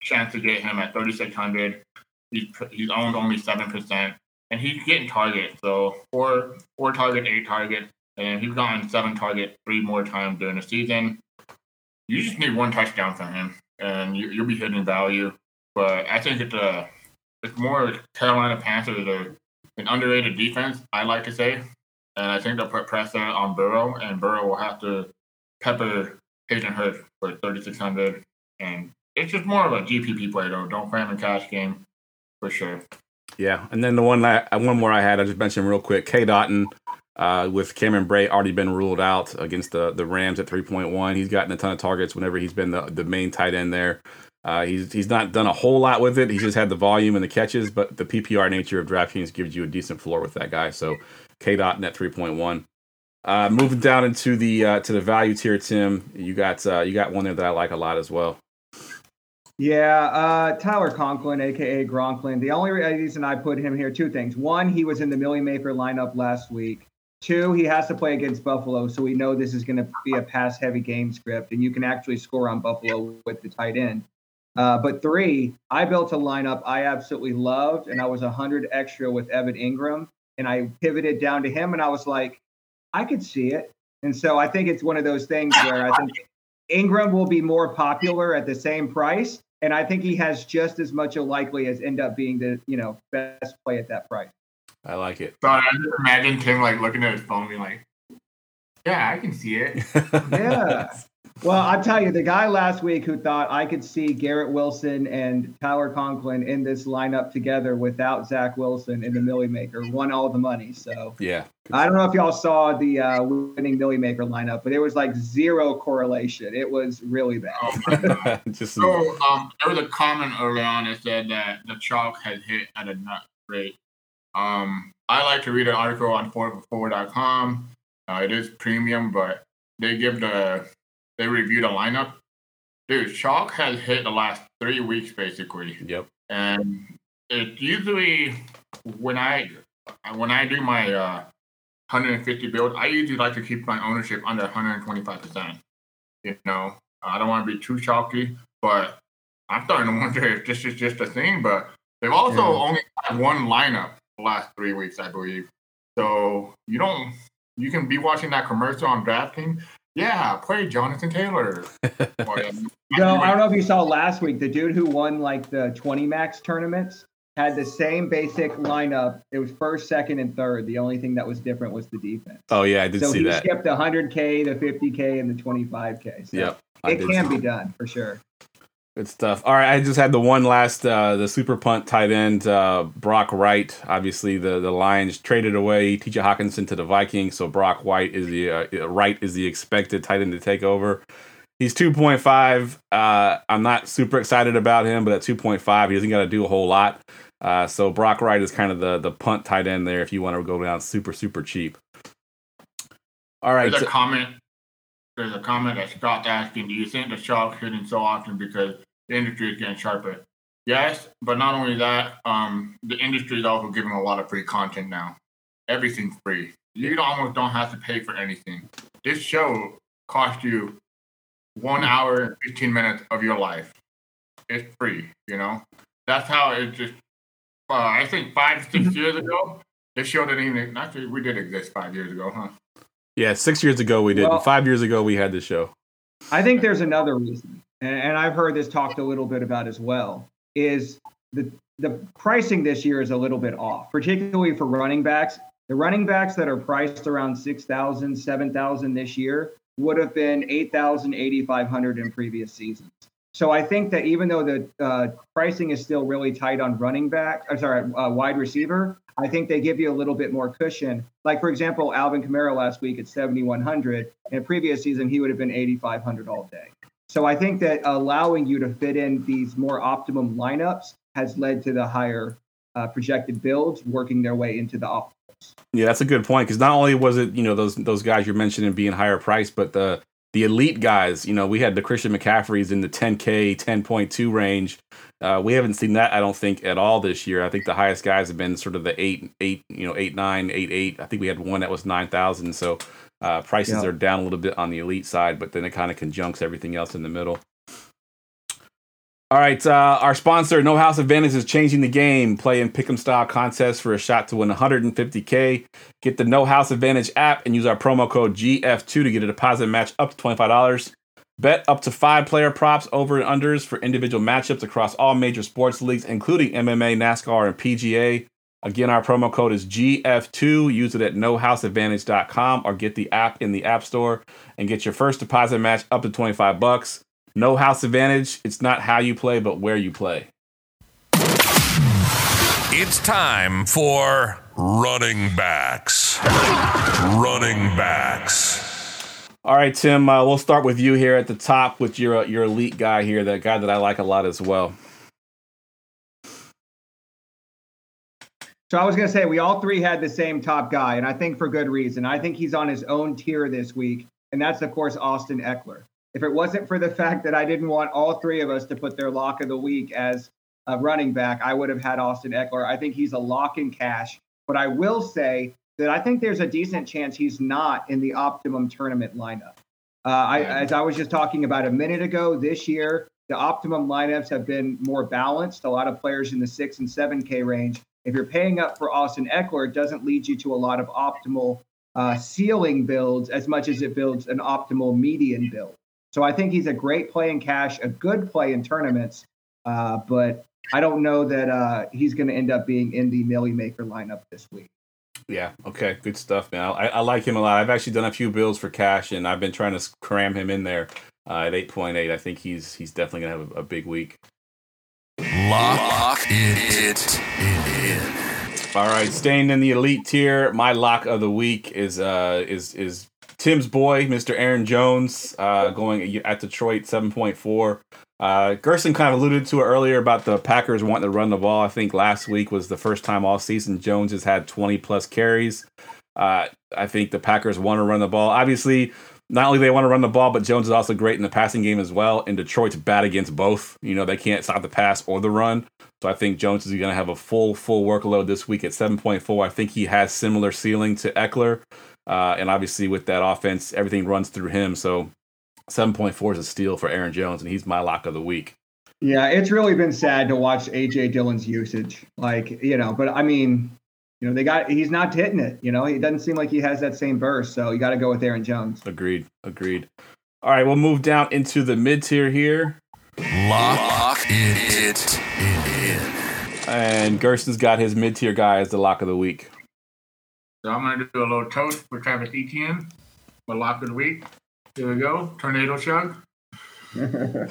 chance to get him at 3,600. He's he's owned only seven percent, and he's getting targets. So four four target, eight target, and he's gotten seven target three more times during the season. You just need one touchdown from him and you, will be hitting value. But I think it's a it's more Carolina Panthers are an underrated defense. I like to say, and I think they'll put pressure on Burrow, and Burrow will have to pepper Hayden Hurst for thirty six hundred, and it's just more of a GPP play though. Don't him in cash game for sure. Yeah, and then the one that one more I had, I just mentioned real quick. Cade Otton uh, with Cameron Brate already been ruled out against the the Rams at 3.1. He's gotten a ton of targets whenever he's been the, the main tight end there. Uh, he's he's not done a whole lot with it. He's just had the volume and the catches, but the PPR nature of DraftKings gives you a decent floor with that guy. So K dot net 3.1. Uh, moving down into the uh, to the value tier, Tim, you got uh, you got one there that I like a lot as well. Yeah, uh, Tyler Conklin, aka Gronklin. The only reason I put him here, two things. One, he was in the Milly Maker lineup last week. Two, he has to play against Buffalo, so we know this is going to be a pass heavy game script, and you can actually score on Buffalo with the tight end. Uh, but three, I built a lineup I absolutely loved, and I was 100 extra with Evan Engram, and I pivoted down to him, and I was like, I could see it. And so I think it's one of those things where I think Ingram will be more popular at the same price, and I think he has just as much a likely as end up being the you know best play at that price. I like it. So I just imagine Tim like looking at his phone, being like, "Yeah, I can see it." yeah. Well, I'll tell you, the guy last week who thought I could see Garrett Wilson and Tyler Conklin in this lineup together without Zach Wilson in the Milly Maker won all the money. So yeah, I don't know if y'all saw the uh, winning Milly Maker lineup, but it was like zero correlation. It was really bad. Oh, Just so um, there was a comment early on that said that the chalk had hit at a nut rate um, I like to read an article on forward.com. Uh, it is premium, but they give the they review the lineup. Dude, Chalk has hit the last three weeks basically. Yep. And it usually when I when I do my uh, 150 build, I usually like to keep my ownership under 125 percent. You know, I don't want to be too chalky, but I'm starting to wonder if this is just a thing. But they've also yeah. only had one lineup last three weeks, I believe. So you don't you can be watching that commercial on DraftKings. Yeah, play Jonathan Taylor. no, I don't know if you saw last week the dude who won like the 20 max tournaments had the same basic lineup. It was first, second, and third. The only thing that was different was the defense. Oh yeah, I did so see he that. skipped the 100k, the 50k, and the 25k. So yep, it can be done for sure. Good stuff. All right, I just had the one last, uh, the super punt tight end, uh, Brock Wright. Obviously, the the Lions traded away T.J. Hockenson to the Vikings, so Brock White is the uh, Wright is the expected tight end to take over. He's two point five. Uh, I'm not super excited about him, but at two point five, he doesn't got to do a whole lot. Uh, so Brock Wright is kind of the the punt tight end there if you want to go down super super cheap. All right. There's a comment. There's a comment that Scott's asking. Do you think the shark's hitting so often because the industry is getting sharper? Yes, but not only that, um, the industry is also giving a lot of free content now. Everything's free. You almost don't have to pay for anything. This show cost you one hour and 15 minutes of your life. It's free, you know? That's how it just, uh, I think five, six years ago, this show didn't even, actually, we did exist five years ago, huh? Yeah, six years ago we did. Well- Five years ago we had the show. I think there's another reason, and, and I've heard this talked a little bit about as well, is the the pricing this year is a little bit off, particularly for running backs. The running backs that are priced around 6,000, 7,000 this year would have been 8,000, 8,500 in previous seasons. So I think that even though the uh, pricing is still really tight on running back, I'm sorry, uh, wide receiver, I think they give you a little bit more cushion. Like for example, Alvin Kamara last week at 7,100. In previous season, he would have been 8,500 all day. So I think that allowing you to fit in these more optimum lineups has led to the higher uh, projected builds working their way into the optimums. Yeah, that's a good point because not only was it you know those those guys you're mentioning being higher priced, but the the elite guys. You know, we had the Christian McCaffreys in the 10k, 10.2 range. Uh, we haven't seen that, I don't think, at all this year. I think the highest guys have been sort of the eight, eight, you know, eight, nine, eight, eight. I think we had one that was nine thousand. So uh, prices Yeah. are down a little bit on the elite side, but then it kind of conjuncts everything else in the middle. All right, uh, our sponsor, No House Advantage, is changing the game. Play in Pick'em style contests for a shot to win 150k. Get the No House Advantage app and use our promo code GF2 to get a deposit match up to $25. Bet up to five player props over and unders for individual matchups across all major sports leagues, including MMA, NASCAR, and PGA. Again, our promo code is GF2. Use it at nohouseadvantage.com or get the app in the App Store and get your first deposit match up to 25 bucks. No House Advantage. It's not how you play, but where you play. It's time for running backs. Running backs. All right, Tim. Uh, we'll start with you here at the top with your uh, your elite guy here, that guy that I like a lot as well. So I was going to say we all three had the same top guy, and I think for good reason. I think he's on his own tier this week, and that's of course Austin Ekeler. If it wasn't for the fact that I didn't want all three of us to put their lock of the week as a running back, I would have had Austin Ekeler. I think he's a lock in cash, but I will say that I think there's a decent chance he's not in the optimum tournament lineup. Uh, I, as I was just talking about a minute ago, this year the optimum lineups have been more balanced. A lot of players in the six and seven K range. If you're paying up for Austin Ekeler, it doesn't lead you to a lot of optimal uh, ceiling builds as much as it builds an optimal median build. So I think he's a great play in cash, a good play in tournaments, uh, but I don't know that uh, he's going to end up being in the Milly Maker lineup this week. Yeah. Okay. Good stuff, man. I, I like him a lot. I've actually done a few builds for cash, and I've been trying to cram him in there uh, at eight point eight. I think he's he's definitely gonna have a, a big week. Lock it in. All right, staying in the elite tier, my lock of the week is uh is is Tim's boy, Mr. Aaron Jones, uh, going at Detroit seven point four. Uh, Gerson kind of alluded to it earlier about the Packers wanting to run the ball. I think last week was the first time all season Jones has had twenty plus carries. Uh, I think the Packers want to run the ball. Obviously, not only they want to run the ball, but Jones is also great in the passing game as well. And Detroit's bad against both. You know, they can't stop the pass or the run. So I think Jones is going to have a full full workload this week at 7.4. I think he has similar ceiling to Ekeler. Uh, and obviously with that offense, everything runs through him. So 7.4 is a steal for Aaron Jones, and he's my lock of the week. Yeah, it's really been sad to watch AJ Dillon's usage. Like, you know, but I mean, you know, they got he's not hitting it. You know, he doesn't seem like he has that same burst. So you got to go with Aaron Jones. Agreed. Agreed. All right, we'll move down into the mid tier here. Lock it in. And Gerson's got his mid tier guy as the lock of the week. So I'm going to do a little toast for Travis Etienne, my lock of the week. Here we go. Tornado chug.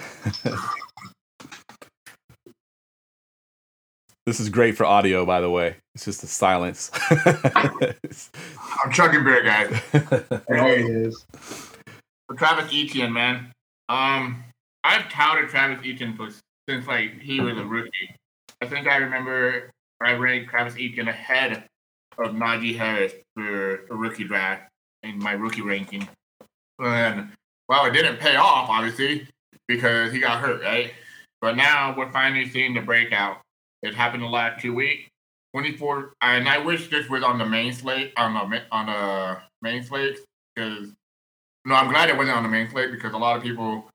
This is great for audio, by the way. It's just the silence. I'm chugging beer, guys. There he is. for Travis Etienne, man. Um, I've touted Travis Etienne for, since like he was a rookie. I think I remember I ranked Travis Etienne ahead of Najee Harris for a rookie draft in my rookie ranking. And well, it didn't pay off, obviously, because he got hurt, right? But now we're finally seeing the breakout. It happened the last two weeks. 24, and I wish this was on the main slate, on the, on the main slate, because, no, I'm glad it wasn't on the main slate because a lot of people,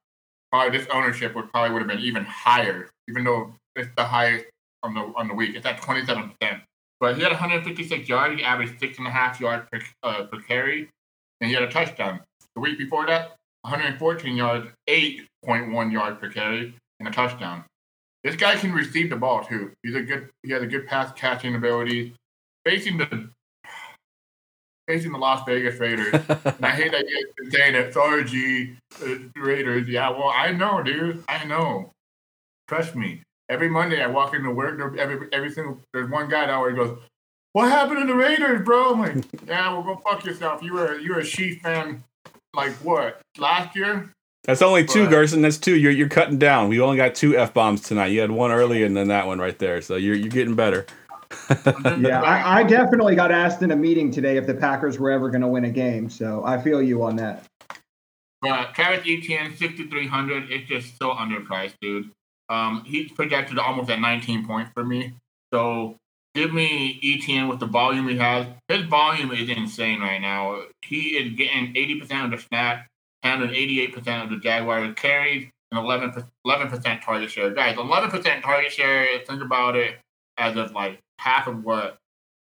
probably this ownership would probably would have been even higher, even though it's the highest on the on the week. It's at 27%. But he had 156 yards. He averaged six and a half yards per, uh, per carry, and he had a touchdown. The week before that, 114 yards, 8.1 yards per carry, and a touchdown. This guy can receive the ball too. He's a good. He has a good pass catching ability. Facing the facing the Las Vegas Raiders, and I hate that you're saying it. Sorry, G uh, Raiders. Yeah, well, I know, dude. I know. Trust me. Every Monday, I walk into work. Every every single there's one guy that always goes, "What happened to the Raiders, bro?" I'm like, "Yeah, well, go fuck yourself. You were you were a Chiefs fan, like what last year? That's only two, But- Gerson. That's two. You're you're cutting down. We only got two f bombs tonight. You had one early and then that one right there. So you're you're getting better. Yeah, I, I definitely got asked in a meeting today if the Packers were ever going to win a game. So I feel you on that. But Travis Etienne, 6,300, it's just so underpriced, dude. Um, he's projected almost at 19 points for me. So give me ETN with the volume he has. His volume is insane right now. He is getting 80% of the snap, handling 88% of the Jaguars carries, and 11 11% target share. Guys, 11% target share, think about it as of like half of what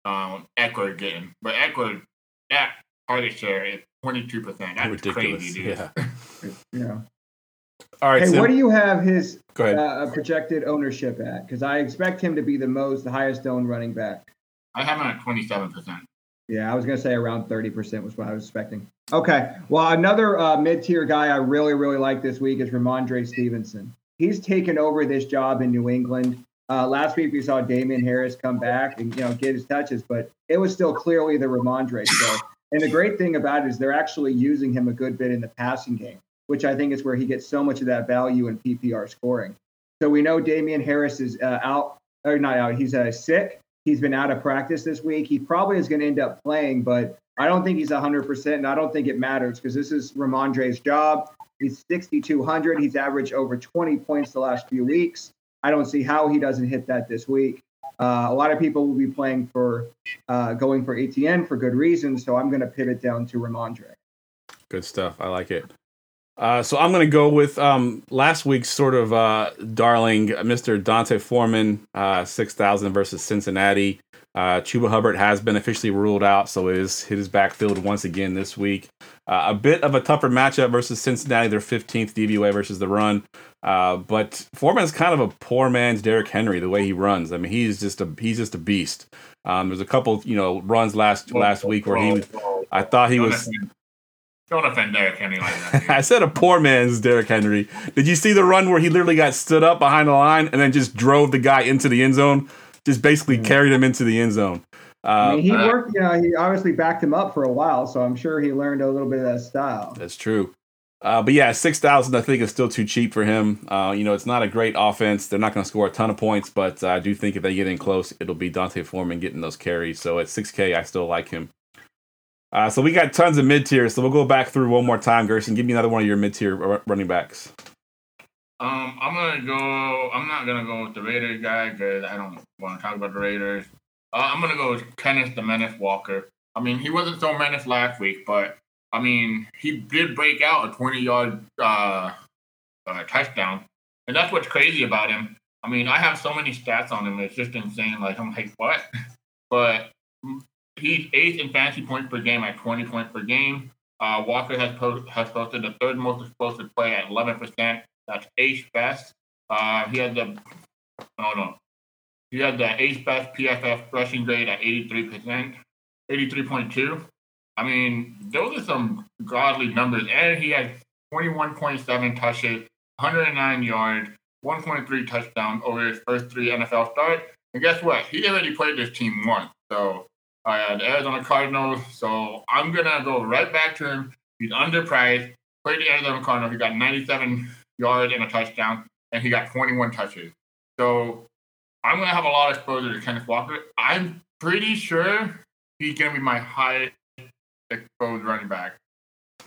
um, Ekeler is getting. But Ekeler, that target share is 22%. That's Ridiculous. crazy, dude. Yeah. Yeah. All right. Hey, Sim, what do you have his go ahead. uh, projected ownership at? Because I expect him to be the most, the highest owned running back. I have him at 27%. Yeah, I was going to say around 30% was what I was expecting. Okay. Well, another uh, mid tier guy I really, really like this week is Rhamondre Stevenson. He's taken over this job in New England. Uh, last week we saw Damien Harris come back and you know get his touches, but it was still clearly the Rhamondre show. And the great thing about it is they're actually using him a good bit in the passing game, which I think is where he gets so much of that value in PPR scoring. So we know Damien Harris is uh, out, or not out. He's uh, sick. He's been out of practice this week. He probably is going to end up playing, but I don't think he's 100%, and I don't think it matters because this is Rhamondre's job. He's 6,200. He's averaged over 20 points the last few weeks. I don't see how he doesn't hit that this week. Uh, a lot of people will be playing for uh, going for ATN for good reasons, so I'm going to pivot down to Rhamondre. Good stuff. I like it. Uh, so I'm going to go with um, last week's sort of uh, darling, Mr. D'Onta Foreman, uh, 6,000 versus Cincinnati. Uh, Chuba Hubbard has been officially ruled out, so it is hit his backfield once again this week. Uh, a bit of a tougher matchup versus Cincinnati, their 15th DVOA versus the run. Uh, but Foreman's kind of a poor man's Derrick Henry, the way he runs. I mean, he's just a he's just a beast. Um, there's a couple, you know, runs last last week where he, I thought he was. Offend- Don't offend Derrick Henry like that. I said a poor man's Derrick Henry. Did you see the run where he literally got stood up behind the line and then just drove the guy into the end zone? Just basically carried him into the end zone. I Uh, mean, he uh, worked, you know, he obviously backed him up for a while, so I'm sure he learned a little bit of that style. that's true. Uh, but yeah, six thousand I think is still too cheap for him. Uh, you know, it's not a great offense. They're not going to score a ton of points, but I do think if they get in close, it'll be D'Onta Foreman getting those carries. So at six K, I still like him. Uh, so we got tons of mid tiers. So we'll go back through one more time, Gerson. Give me another one of your mid tier r- running backs. Um, I'm gonna go. I'm not gonna go with the Raiders guy because I don't want to talk about the Raiders. Uh, I'm gonna go with Kenneth the Menace Walker. I mean, he wasn't so menace last week, but I mean, he did break out a 20 yard uh, uh, touchdown, and that's what's crazy about him. I mean, I have so many stats on him; it's just insane. Like I'm like, what? But he's eighth in fantasy points per game at 20 points per game. Uh, Walker has po- has posted the third most explosive play at 11 percent. That's eighth best. Uh, he had the oh no, he had the eighth best PFF rushing grade at 83 percent, 83.2. I mean, those are some godly numbers, and he had 21.7 touches, 109 yards, 1.3 touchdowns over his first three NFL starts. And guess what? He already played this team once. So uh, the Arizona Cardinals. So I'm gonna go right back to him. He's underpriced. Played the Arizona Cardinals. He got 97 yards and a touchdown, and he got 21 touches. So I'm gonna have a lot of exposure to Kenneth Walker. I'm pretty sure he's gonna be my highest exposed running back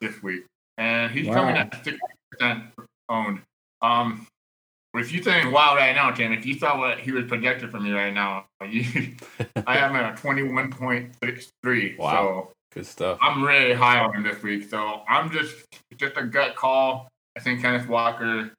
this week, and he's Wow. coming at sixty percent owned. Um, if you think wow right now, Tim, if you saw what he was projected for me right now, you, I am at a twenty-one point six three. Wow. So Good stuff. I'm really high on him this week. So I'm just just a gut call. I think Kenneth Walker.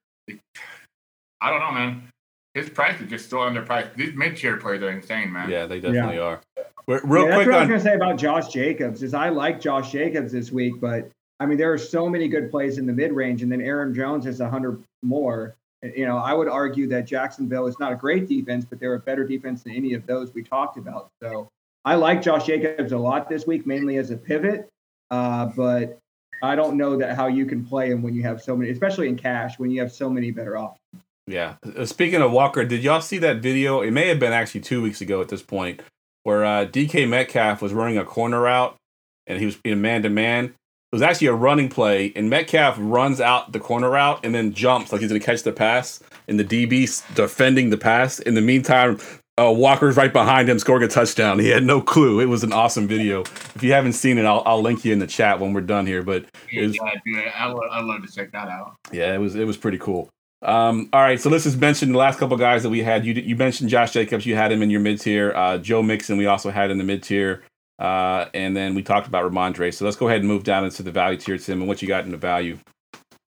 I don't know, man. His price is just still underpriced. These mid-tier players are insane, man. Yeah, they definitely are. Re- Real yeah, quick that's what I was going to say about Josh Jacobs. Is I like Josh Jacobs this week, but I mean there are so many good plays in the mid range, and then Aaron Jones has hundred more. You know, I would argue that Jacksonville is not a great defense, but they're a better defense than any of those we talked about. So I like Josh Jacobs a lot this week, mainly as a pivot. Uh, but I don't know that how you can play him when you have so many, especially in cash, when you have so many better options. Yeah. Uh, Speaking of Walker, did y'all see that video? It may have been actually two weeks ago at this point, where uh, DK Metcalf was running a corner route and he was being man to man. It was actually a running play, and Metcalf runs out the corner route and then jumps like he's going to catch the pass, and the DB's defending the pass. In the meantime, uh, Walker's right behind him, scoring a touchdown. He had no clue. It was an awesome video. If you haven't seen it, I'll, I'll link you in the chat when we're done here. But it was, Yeah, I love, I love to check that out. yeah, it was it was pretty cool. Um, all right, so let's just mention the last couple guys that we had. You you mentioned Josh Jacobs, you had him in your mid tier. Uh, Joe Mixon, we also had in the mid tier, uh, and then we talked about Rhamondre. So let's go ahead and move down into the value tier, Tim, and what you got in the value.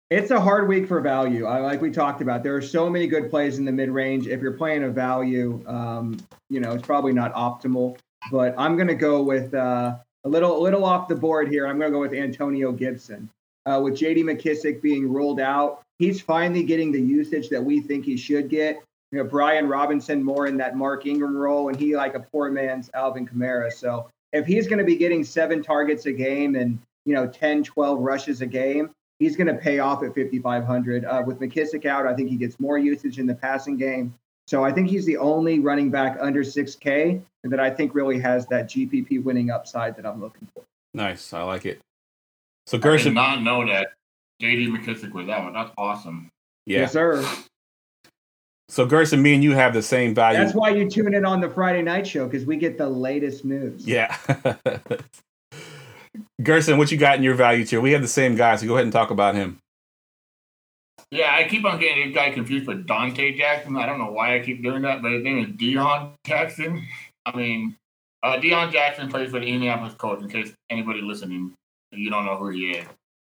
It's a hard week for value. I, like we talked about, there are so many good plays in the mid range. If you're playing a value, um, you know it's probably not optimal. But I'm going to go with uh, a little, a little off the board here. I'm going to go with Antonio Gibson. Uh, with J.D. McKissic being ruled out, he's finally getting the usage that we think he should get. You know, Brian Robinson more in that Mark Ingram role, and he like a poor man's Alvin Kamara. So if he's going to be getting seven targets a game and you know 10, 12 rushes a game, he's going to pay off at 5,500. Uh, with McKissic out, I think he gets more usage in the passing game. So I think he's the only running back under 6K that I think really has that GPP winning upside that I'm looking for. Nice, I like it. So I did Gershon, not know that J.D. McKissic was out. That's awesome. yeah. Yes, sir. So Gerson, me and you have the same value. That's why you tune in on the Friday night show because we get the latest news. Yeah. Gerson, what you got in your value tier? We have the same guy, so go ahead and talk about him. Yeah, I keep on getting this guy confused with Dante Jackson. I don't know why I keep doing that, but his name is Deon Jackson. I mean, uh, Deon Jackson plays for the Indianapolis Colts. In case anybody listening, you don't know who he is,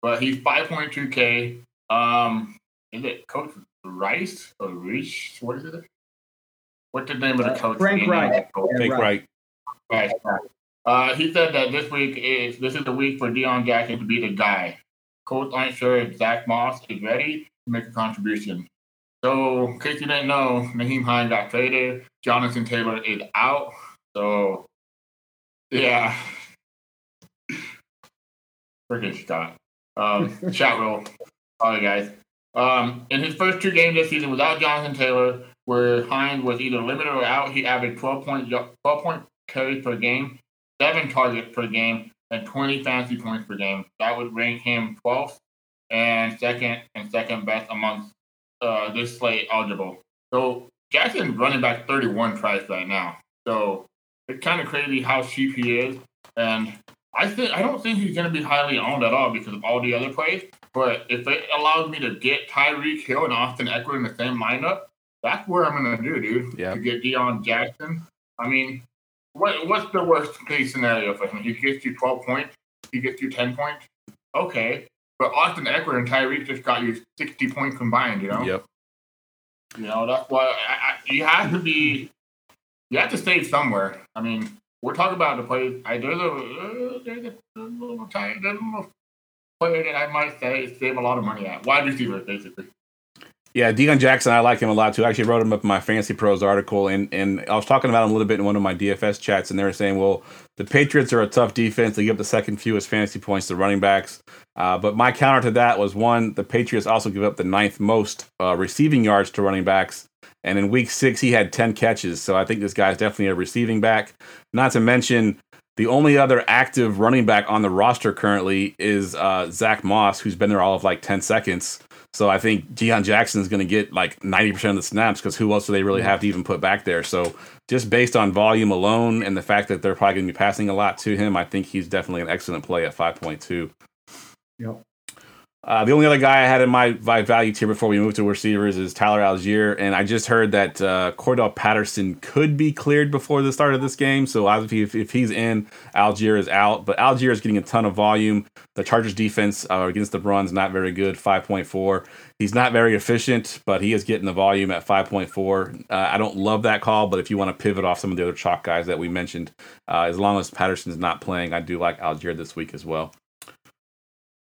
but he's 5.2k. Um, is it Coach Rice or Reach? What is it? What's the name of the Uh, coach? Frank for the Reich. Indianapolis Colts? Yeah, Fake right. right. Right. Uh, he said that this week is this is the week for Deon Jackson to be the guy. Colts aren't sure if Zach Moss is ready to make a contribution. So, in case you didn't know, Nyheim Hines got traded. Jonathan Taylor is out. So, yeah. Freaking Scott. Um, chat roll. Sorry, guys. Um, in his first two games this season without Jonathan Taylor, where Hines was either limited or out, he averaged 12 point, 12 point carries per game, seven targets per game, and 20 fantasy points per game. That would rank him 12th and second and second best amongst uh, this slate eligible. So Jackson's running back 31 price right now. So it's kind of crazy how cheap he is. And I think I don't think he's going to be highly owned at all because of all the other plays. But if it allows me to get Tyreek Hill and Austin Ekeler in the same lineup, that's where I'm going to do, dude. Yeah. To get Deon Jackson. I mean, what what's the worst case scenario for him? He gets you 12 points. He gets you 10 points. Okay. But Austin Ekeler and Tyreek just got you 60 points combined, you know? Yep. You know, that's why I, I, you have to be, you have to save somewhere. I mean, we're talking about the play. I there's a uh, there's a, little time, there's a little player that I might say save a lot of money at wide receiver, basically. Yeah, Deon Jackson, I like him a lot too. I actually wrote him up in my Fancy Pros article, and, and I was talking about him a little bit in one of my DFS chats, and they were saying, well, the Patriots are a tough defense. They give up the second fewest fantasy points to running backs. Uh, but my counter to that was one, the Patriots also give up the ninth most uh, receiving yards to running backs. And in week six, he had 10 catches. So I think this guy's definitely a receiving back. Not to mention, the only other active running back on the roster currently is uh, Zach Moss, who's been there all of like 10 seconds. So I think Deon Jackson is going to get like 90% of the snaps because who else do they really have to even put back there? So just based on volume alone and the fact that they're probably going to be passing a lot to him, I think he's definitely an excellent play at 5.2. Yep. Uh, the only other guy I had in my, my value tier before we moved to receivers is Tyler Allgeier, and I just heard that uh, Cordarrelle Patterson could be cleared before the start of this game. So if, if he's in, Allgeier is out. But Allgeier is getting a ton of volume. The Chargers defense uh, against the run is not very good, 5.4. He's not very efficient, but he is getting the volume at 5.4. Uh, I don't love that call, but if you want to pivot off some of the other chalk guys that we mentioned, uh, as long as Patterson's not playing, I do like Allgeier this week as well.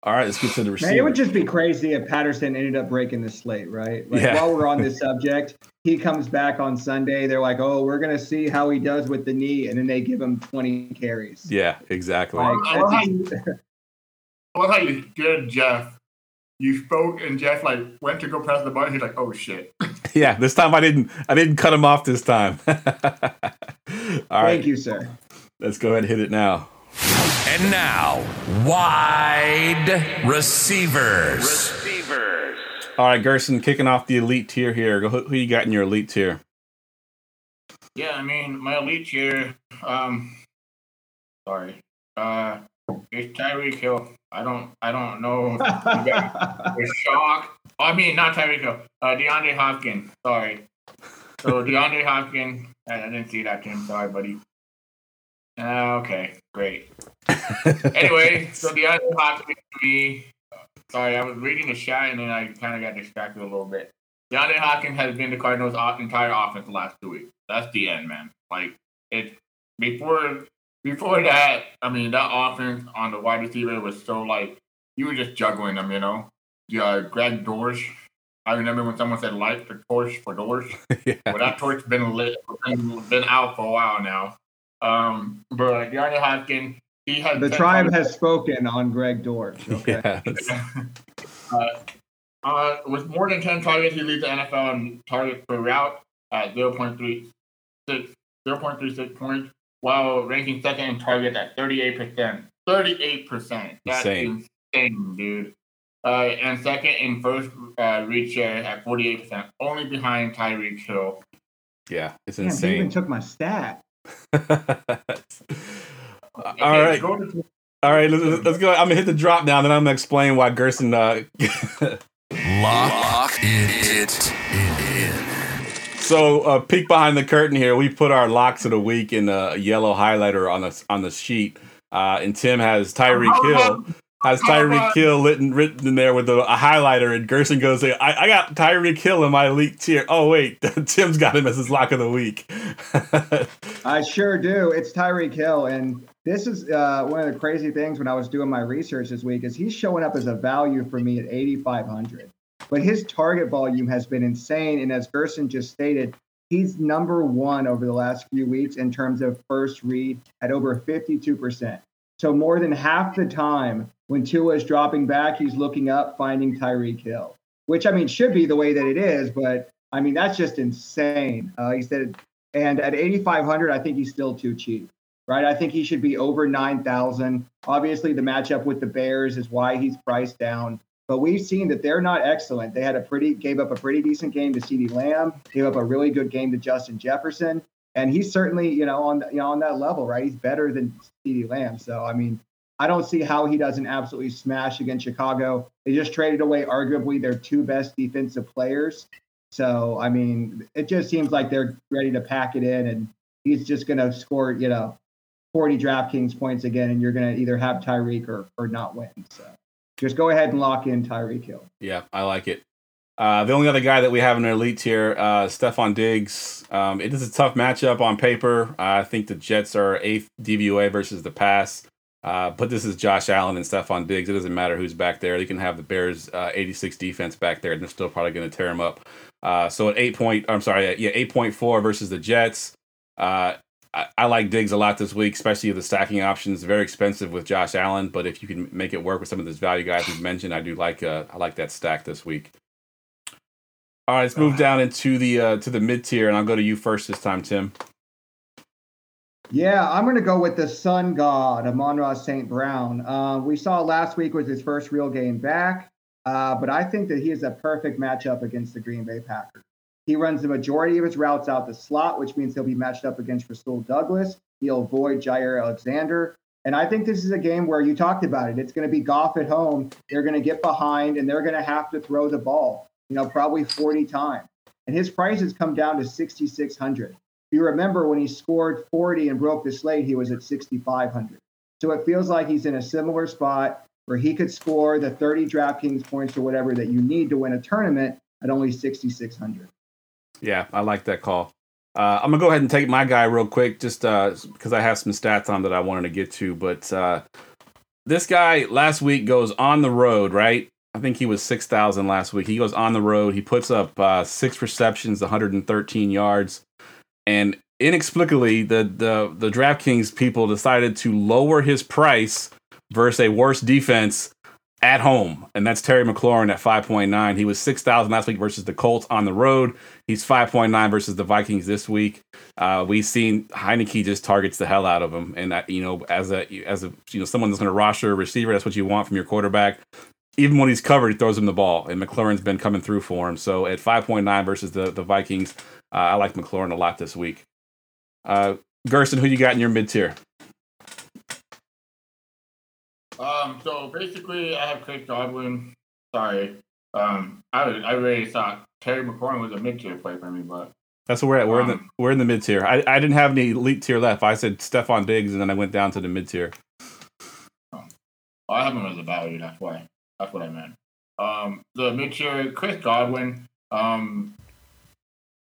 All right, let's get to the receiver. Man, it would just be crazy if Patterson ended up breaking the slate, right? Like Yeah. while we're on this subject, he comes back on Sunday. They're like, "Oh, we're gonna see how he does with the knee," and then they give him 20 carries. yeah, exactly. Like, I love how you, just- I love how you did Jeff. You spoke and Jeff like went to go press the button. He's like, "Oh shit!" Yeah, this time I didn't. I didn't cut him off this time. All Thank right, you, sir. let's go ahead and hit it now. And now, wide receivers. All right, Gerson, kicking off the elite tier here. Go, who, who you got in your elite tier? Yeah, I mean, my elite tier. Um, sorry. Uh, it's Tyreek Hill. I don't. I don't know. With shock. I mean, not Tyreek Hill. Uh, DeAndre Hopkins. Sorry. So DeAndre Hopkins. I, I didn't see that, Tim. Sorry, buddy. Uh, okay, great. anyway, so DeAndre Hopkins to me. Sorry, I was reading the chat and then I kind of got distracted a little bit. DeAndre Hopkins has been the Cardinals' entire offense the last two weeks. That's the end, man. Like it before before that. I mean, that offense on the wide receiver was so like you were just juggling them, you know. Yeah, Greg Dortch. I remember when someone said light the torch for Dortch. yeah. Well, that torch been lit, been, been out for a while now. Um, but DeAndre Hopkins, he has the tribe has spoken on Greg Dortch. Okay. Yes. uh, uh, with more than 10 targets, he leads the NFL in targets per route at 0.36, 0.36 points, while ranking second in targets at 38%. 38%. That's Insane. insane, dude. Uh, and second in first uh, reach share at 48%, only behind Tyreek Hill. Yeah, it's Damn, he even took my stat. All Okay, right, go to- all right. Let's, let's go. I'm gonna hit the drop now, then I'm gonna explain why Gerson. Uh, Lock it in. so, uh, peek behind the curtain here. We put our locks of the week in a yellow highlighter on the on the sheet, uh, and Tim has Tyreek Hill. Has Tyreek Hill written, written in there with a, a highlighter, and Gerson goes, I, I got Tyreek Hill in my elite tier. Oh, wait, Tim's got him as his lock of the week. I sure do. It's Tyreek Hill, and this is uh, one of the crazy things when I was doing my research this week is he's showing up as a value for me at 8,500. But his target volume has been insane, and as Gerson just stated, he's number one over the last few weeks in terms of first read at over 52%. So more than half the time when Tua is dropping back, he's looking up, finding Tyreek Hill, which I mean should be the way that it is, but I mean that's just insane. Uh, he said and at 8,500, I think he's still too cheap, right? I think he should be over 9,000. Obviously, the matchup with the Bears is why he's priced down. But we've seen that they're not excellent. They had a pretty, gave up a pretty decent game to CeeDee Lamb, gave up a really good game to Justin Jefferson. And he's certainly, you know, on you know on that level, right? He's better than CeeDee Lamb. So I mean, I don't see how he doesn't absolutely smash against Chicago. They just traded away arguably their two best defensive players. So, I mean, it just seems like they're ready to pack it in, and he's just going to score, you know, 40 DraftKings points again, and you're going to either have Tyreek or, or not win. So just go ahead and lock in Tyreek Hill. Yeah, I like it. Uh, the only other guy that we have in our elite tier, uh, Stefon Diggs. Um, it is a tough matchup on paper. Uh, I think the Jets are eighth DVOA versus the pass. Uh, but this is Josh Allen and Stefon Diggs. It doesn't matter who's back there. They can have the Bears' uh, 86 defense back there, and they're still probably going to tear them up. Uh, so at eight point, I'm sorry, yeah, 8.4 versus the Jets. Uh, I, I like Diggs a lot this week, especially the stacking options. Very expensive with Josh Allen, but if you can make it work with some of those value guys we've mentioned, I do like uh, I like that stack this week. All right, let's move down into the uh, to the mid tier, and I'll go to you first this time, Tim. Yeah, I'm going to go with the Sun God, Amon-Ra St. Brown. Uh, we saw last week was his first real game back. uh, but I think that he is a perfect matchup against the Green Bay Packers. He runs the majority of his routes out the slot, which means he'll be matched up against Rasul Douglas. He'll avoid Jaire Alexander. And I think this is a game where you talked about it. It's going to be Goff at home. They're going to get behind and they're going to have to throw the ball, you know, probably 40 times. And his price has come down to 6,600. You remember when he scored 40 and broke the slate, he was at 6,500. So it feels like he's in a similar spot where he could score the 30 DraftKings points or whatever that you need to win a tournament at only 6,600. Yeah, I like that call. Uh, I'm gonna go ahead and take my guy real quick, just because uh, I have some stats on that I wanted to get to. But uh, this guy last week goes on the road, right? I think he was six thousand last week. He goes on the road. He puts up uh, six receptions, 113 yards, and inexplicably, the the the DraftKings people decided to lower his price versus a worse defense at home, and that's Terry McLaurin at 5.9. He was 6,000 last week versus the Colts on the road. He's 5.9 versus the Vikings this week. Uh, we've seen Heinicke just targets the hell out of him, and uh, you know, as a as a you know someone that's going to roster a receiver, that's what you want from your quarterback. Even when he's covered, he throws him the ball, and McLaurin's been coming through for him. So at 5.9 versus the the Vikings, uh, I like McLaurin a lot this week. Uh, Gerson, who you got in your mid tier? Um, so basically, I have Chris Godwin. Sorry, um, I I really thought Terry McLaurin was a mid tier play for me, but that's where we're at. We're um, in the Um, we're in the mid tier. I, I didn't have any elite tier left. I said Stefon Diggs, and then I went down to the mid tier. I have him as a value. That's why. That's what I meant. Um, the mid tier, Chris Godwin. Um,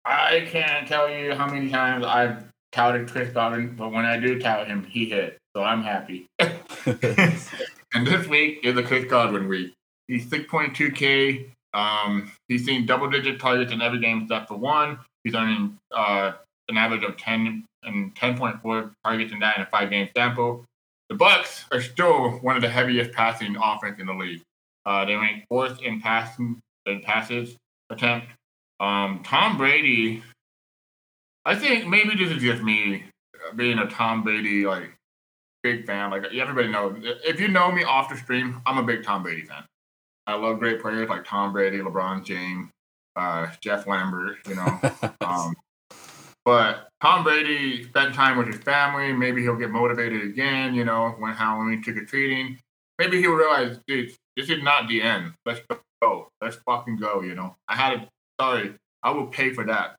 I can't tell you how many times I've touted Chris Godwin, but when I do tout him, he hit. So I'm happy. and this week is a Chris Godwin week. He's 6.2K. Um, he's seen double digit targets in every game except for one. He's earning uh, an average of 10 and 10.4 targets in that in a five game sample. The Bucs are still one of the heaviest passing offense in the league. Uh, they rank fourth in passing in passes attempt. Um, Tom Brady, I think maybe this is just me being a Tom Brady like big fan. Like everybody knows, if you know me off the stream, I'm a big Tom Brady fan. I love great players like Tom Brady, LeBron James, uh, Jeff Lambert. You know, um, but Tom Brady spent time with his family. Maybe he'll get motivated again. You know, when Halloween trick or treating. Maybe he'll realize, dude, this is not the end. Let's go. Let's fucking go. You know, I had a sorry. I will pay for that.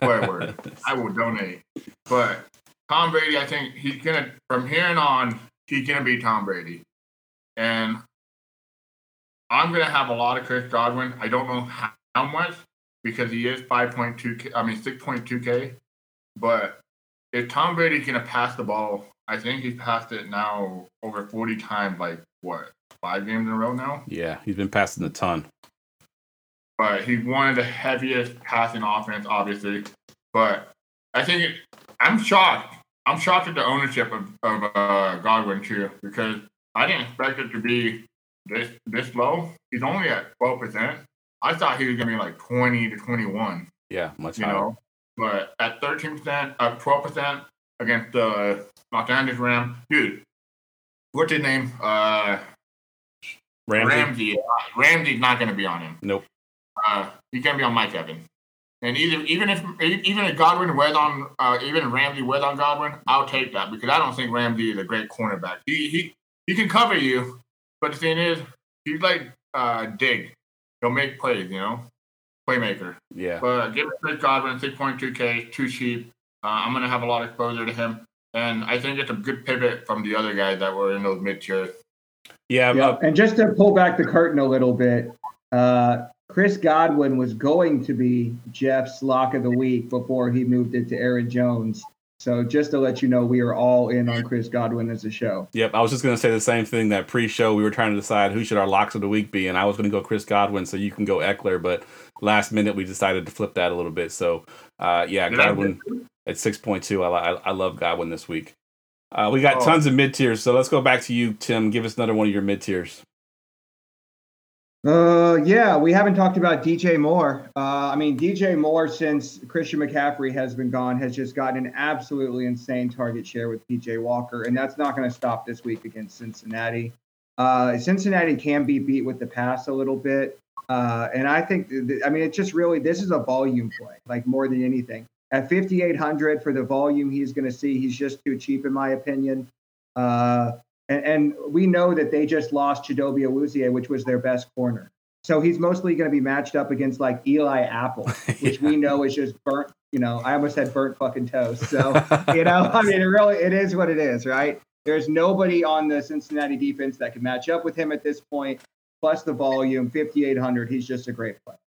Word. I will donate. But Tom Brady, I think he's gonna from here on on, he's gonna be Tom Brady. And I'm gonna have a lot of Chris Godwin. I don't know how, how much because he is 5.2k, I mean 6.2k. But if Tom Brady's gonna pass the ball, I think he's passed it now over 40 times, like what, five games in a row now? Yeah, he's been passing a ton. But he's one of the heaviest passing offense, obviously. But I think it, I'm shocked. I'm shocked at the ownership of, of uh, Godwin too, because I didn't expect it to be this this low. He's only at 12 percent. I thought he was gonna be like 20 to 21. Yeah, much you higher. know. But at 13 percent, uh, 12 percent against the Los Angeles Rams, dude. What's his name? Uh, Ramsey. Ramsey. Ramsey's not gonna be on him. Nope. Uh, he's gonna be on Mike Evans. And even even if even if Godwin was on uh, even Ramsey was on Godwin, I'll take that because I don't think Ramsey is a great cornerback. He he he can cover you, but the thing is, he's like uh, Dig. He'll make plays, you know, playmaker. Yeah. But give it Chris Godwin, six point two K, too cheap. Uh, I'm gonna have a lot of exposure to him, and I think it's a good pivot from the other guys that were in those mid tiers. Yeah, Yeah, uh, and just to pull back the curtain a little bit, uh, Chris Godwin was going to be Jeff's lock of the week before he moved it to Aaron Jones. So just to let you know, we are all in on Chris Godwin as a show. Yep, I was just going to say the same thing that pre-show we were trying to decide who should our locks of the week be, and I was going to go Chris Godwin, so you can go Ekeler, but last minute we decided to flip that a little bit. So, uh, yeah, Did Godwin at six point two. I, I I love Godwin this week. Uh, we got Oh. tons of mid tiers, so let's go back to you, Tim. Give us another one of your mid tiers. Uh, yeah, we haven't talked about DJ Moore. Uh, I mean, DJ Moore, since Christian McCaffrey has been gone, has just gotten an absolutely insane target share with PJ Walker, and that's not going to stop this week against Cincinnati. Uh, Cincinnati can be beat with the pass a little bit. Uh, and I think, th- I mean, it's just really, this is a volume play, like more than anything. At 5,800 for the volume he's going to see, he's just too cheap, in my opinion. Uh, and, and we know that they just lost Chidobe Awuzie, which was their best corner. So he's mostly going to be matched up against like Eli Apple, which we know is just burnt. You know, I almost said burnt fucking toast. So you know, I mean, it really it is what it is, right? There's nobody on the Cincinnati defense that can match up with him at this point. Plus the volume, 5,800. He's just a great player.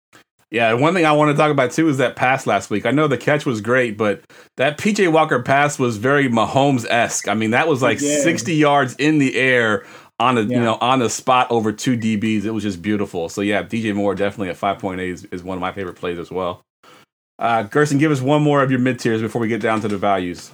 Yeah, one thing I want to talk about too is that pass last week. I know the catch was great, but that PJ Walker pass was very Mahomes esque. I mean, that was like Yeah. 60 yards in the air on a you know on the spot over two DBs. It was just beautiful. So yeah, DJ Moore definitely at 5.8 is, is one of my favorite plays as well. Uh, Gerson, give us one more of your mid tiers before we get down to the values.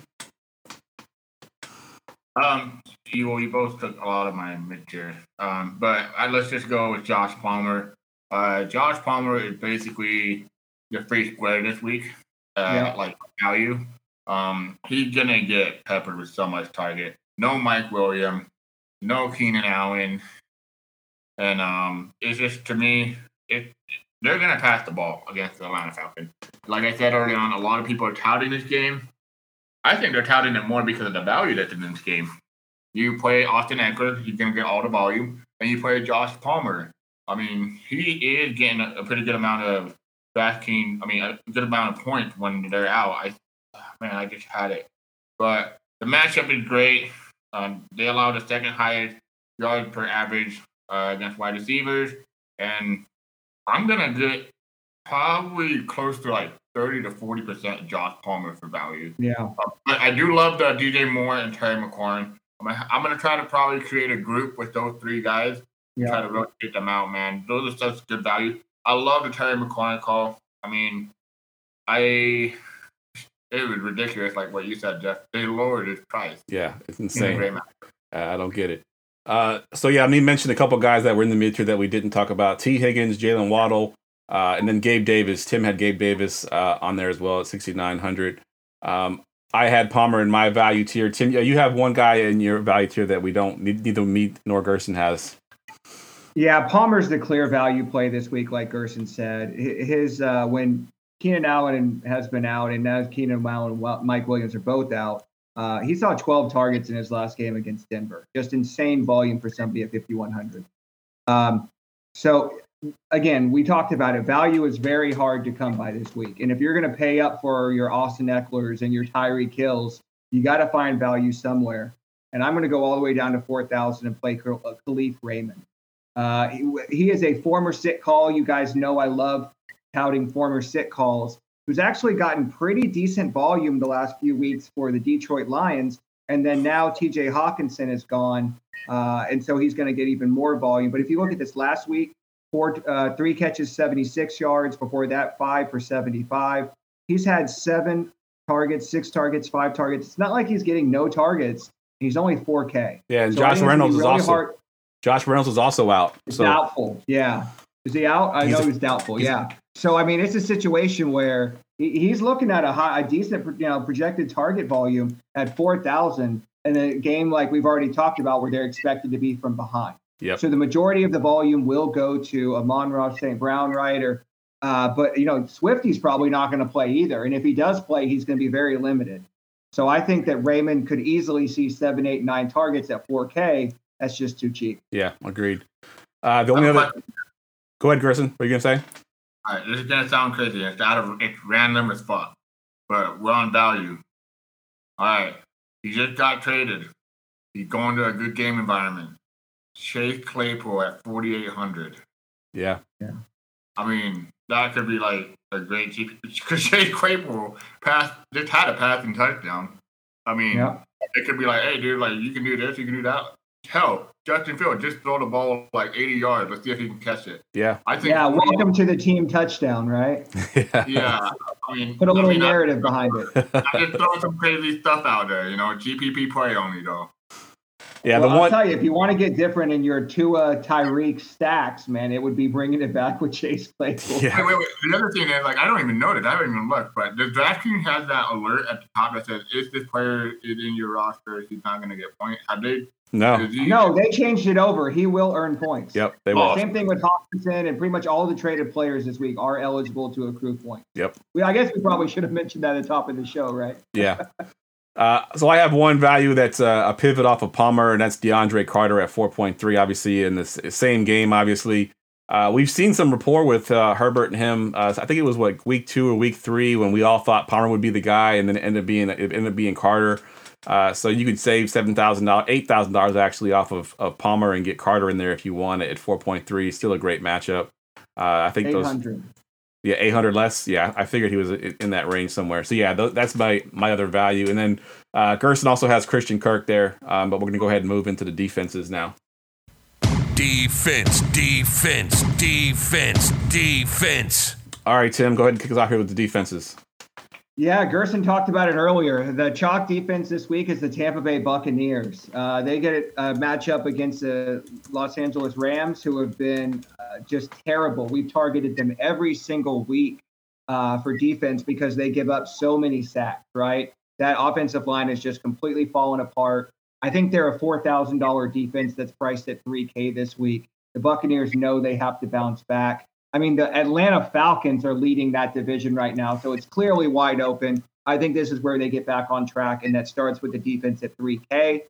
Um, you, well, you both took a lot of my mid tier. Um, but uh, let's just go with Josh Palmer. Uh, Josh Palmer is basically the free square this week. Uh, Yeah. like value. Um, he's gonna get peppered with so much target. No Mike Williams, no Keenan Allen, and um, it's just to me, it they're gonna pass the ball against the Atlanta Falcons. Like I said early on, a lot of people are touting this game. I think they're touting it more because of the value that's in this game. You play Austin Ekeler, he's gonna get all the volume, and you play Josh Palmer. I mean, he is getting a, a pretty good amount of backing. I mean, a good amount of points when they're out. I man, I just had it. But the matchup is great. Um, they allow the second highest yards per average uh, against wide receivers, and I'm gonna get probably close to like 30 to 40 percent Josh Palmer for value. Yeah. But I do love the DJ Moore and Terry McLaurin. I'm gonna, I'm gonna try to probably create a group with those three guys. Yeah. Try to rotate them out, man. Those are such good value. I love the Terry McLaurin call. I mean, I it was ridiculous, like what you said, Jeff. They lowered his price. Yeah, it's insane. great match. Uh, I don't get it. Uh, so yeah, I mean, mentioned a couple guys that were in the mid tier that we didn't talk about: T. Higgins, Jaylen Waddle, uh, and then Gabe Davis. Tim had Gabe Davis uh, on there as well at sixty nine hundred. Um, I had Palmer in my value tier. Tim, yeah, you have one guy in your value tier that we don't neither me nor Gerson has. Yeah, Palmer's the clear value play this week, like Gerson said. His uh, when Keenan Allen has been out, and now Keenan Allen and Mike Williams are both out. Uh, he saw 12 targets in his last game against Denver. Just insane volume for somebody at 5100. Um, so again, we talked about it. Value is very hard to come by this week, and if you're going to pay up for your Austin Ekelers and your Tyreek Hills, you got to find value somewhere. And I'm going to go all the way down to 4,000 and play uh, Kalif Raymond. Uh, he, he is a former sit call. You guys know I love touting former sit calls, who's actually gotten pretty decent volume the last few weeks for the Detroit Lions. And then now TJ Hockenson is gone. Uh, and so he's going to get even more volume. But if you look at this last week, four, uh, three catches, 76 yards. Before that, five for 75. He's had seven targets, six targets, five targets. It's not like he's getting no targets. He's only 4K. Yeah, and So Josh think it's gonna Reynolds be is really also hard- Josh Reynolds was also out. So doubtful. Yeah. Is he out? I He's- know he's doubtful. he's- yeah. So I mean, it's a situation where he, he's looking at a high, a decent, you know, projected target volume at four thousand in a game like we've already talked about, where they're expected to be from behind. Yep. So the majority of the volume will go to Amon-Ra St. Brown, right? Or, uh, but you know, Swifty's probably not going to play either, and if he does play, he's going to be very limited. So I think that Raymond could easily see seven, eight, nine targets at 4K. That's just too cheap. yeah, agreed. Uh, the only other. Go ahead, Gerson. What are you gonna say? All right, this is gonna sound crazy. It's out of it's random as fuck, but we're on value. All right, he just got traded. He's going to a good game environment. Chase Claypool at forty eight hundred. Yeah, Yeah. I mean, that could be like a great GP because Chase Claypool passed just had a passing touchdown. I mean, Yeah. it could be like, hey, dude, like you can do this, you can do that. Hell, Justin Field just throw the ball like eighty yards. Let's see if he can catch it. yeah, I think. Yeah, welcome to the team touchdown, right? Yeah, I mean, Put a little I mean, I- narrative behind it. I just throw some crazy stuff out there, you know. GPP play only though. Yeah, well, the I'll one. tell you, if you want to get different in your Tua Tyreek stacks, man, it would be bringing it back with Chase Claypool. Yeah. Wait, wait, wait. The other thing is, like, I don't even know notice. I haven't even looked, But the DraftKings has that alert at the top that says, "If this player is in your roster, he's not going to get points." Have they? No. he- No, they changed it over. He will earn points. Yep. They will. Same thing with Hockenson and pretty much all the traded players this week are eligible to accrue points. Yep. We, I guess we probably should have mentioned that at the top of the show, right? Yeah. Uh, so I have one value that's a pivot off of Palmer, and that's DeAndre Carter at 4.3. Obviously, in the same game, obviously. Uh, we've seen some rapport with uh, Herbert and him. Uh, I think it was like week two or week three when we all thought Palmer would be the guy, and then it ended up being it ended up being Carter. So you could save seven thousand dollars, eight thousand dollars actually off of, of Palmer and get Carter in there if you want it at 4.3. Still a great matchup. I think Eight those hundred. Yeah, eight hundred less. Yeah, I figured he was in that range somewhere. So yeah, th- that's my my other value. And then uh, Gerson also has Christian Kirk there, um, but we're gonna go ahead and move into the defenses now. Defense, defense, defense, defense. All right, Tim, go ahead and kick us off here with the defenses. Yeah, Gerson talked about it earlier. The chalk defense this week is the Tampa Bay Buccaneers. Uh, they get a matchup against the Los Angeles Rams, who have been uh, just terrible. We've targeted them every single week uh, for defense because they give up so many sacks, right? That offensive line has just completely fallen apart. I think they're a $4,000 defense that's priced at 3K this week. The Buccaneers know they have to bounce back. I mean, the Atlanta Falcons are leading that division right now, so it's clearly wide open. I think this is where they get back on track, and that starts with the defense at 3K.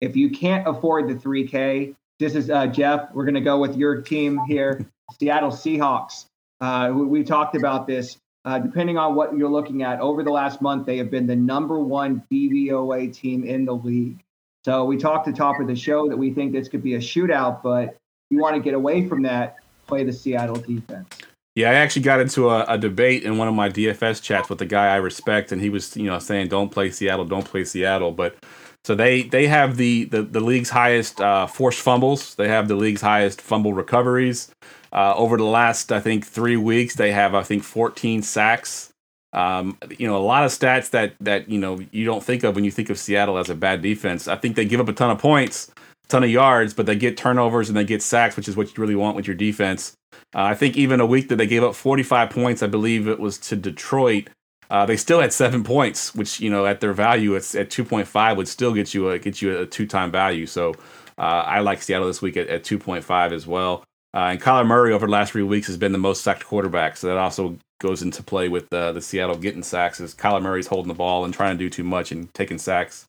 If you can't afford the 3K, this is uh, Jeff. We're going to go with your team here, Seattle Seahawks. Uh, we, we talked about this. Uh, depending on what you're looking at, over the last month, they have been the number one DVOA team in the league. So we talked at the top of the show that we think this could be a shootout, but you want to get away from that, play the Seattle defense. Yeah, I actually got into a, a debate in one of my DFS chats with a guy I respect, and he was, you know, saying don't play Seattle, don't play Seattle. But so they they have the the, the league's highest uh, forced fumbles. They have the league's highest fumble recoveries. Uh, over the last, I think, three weeks, they have, I think, 14 sacks. Um, you know, a lot of stats that that you know you don't think of when you think of Seattle as a bad defense. I think they give up a ton of points, ton of yards, but they get turnovers and they get sacks, which is what you really want with your defense. Uh, I think even a week that they gave up 45 points, I believe it was to Detroit. Uh, they still had seven points, which you know at their value, it's at 2.5 would still get you a get you a two time value. So uh, I like Seattle this week at, at 2.5 as well. Uh, and Kyler Murray over the last three weeks has been the most sacked quarterback, so that also goes into play with uh, the Seattle getting sacks. As Kyler Murray's holding the ball and trying to do too much and taking sacks.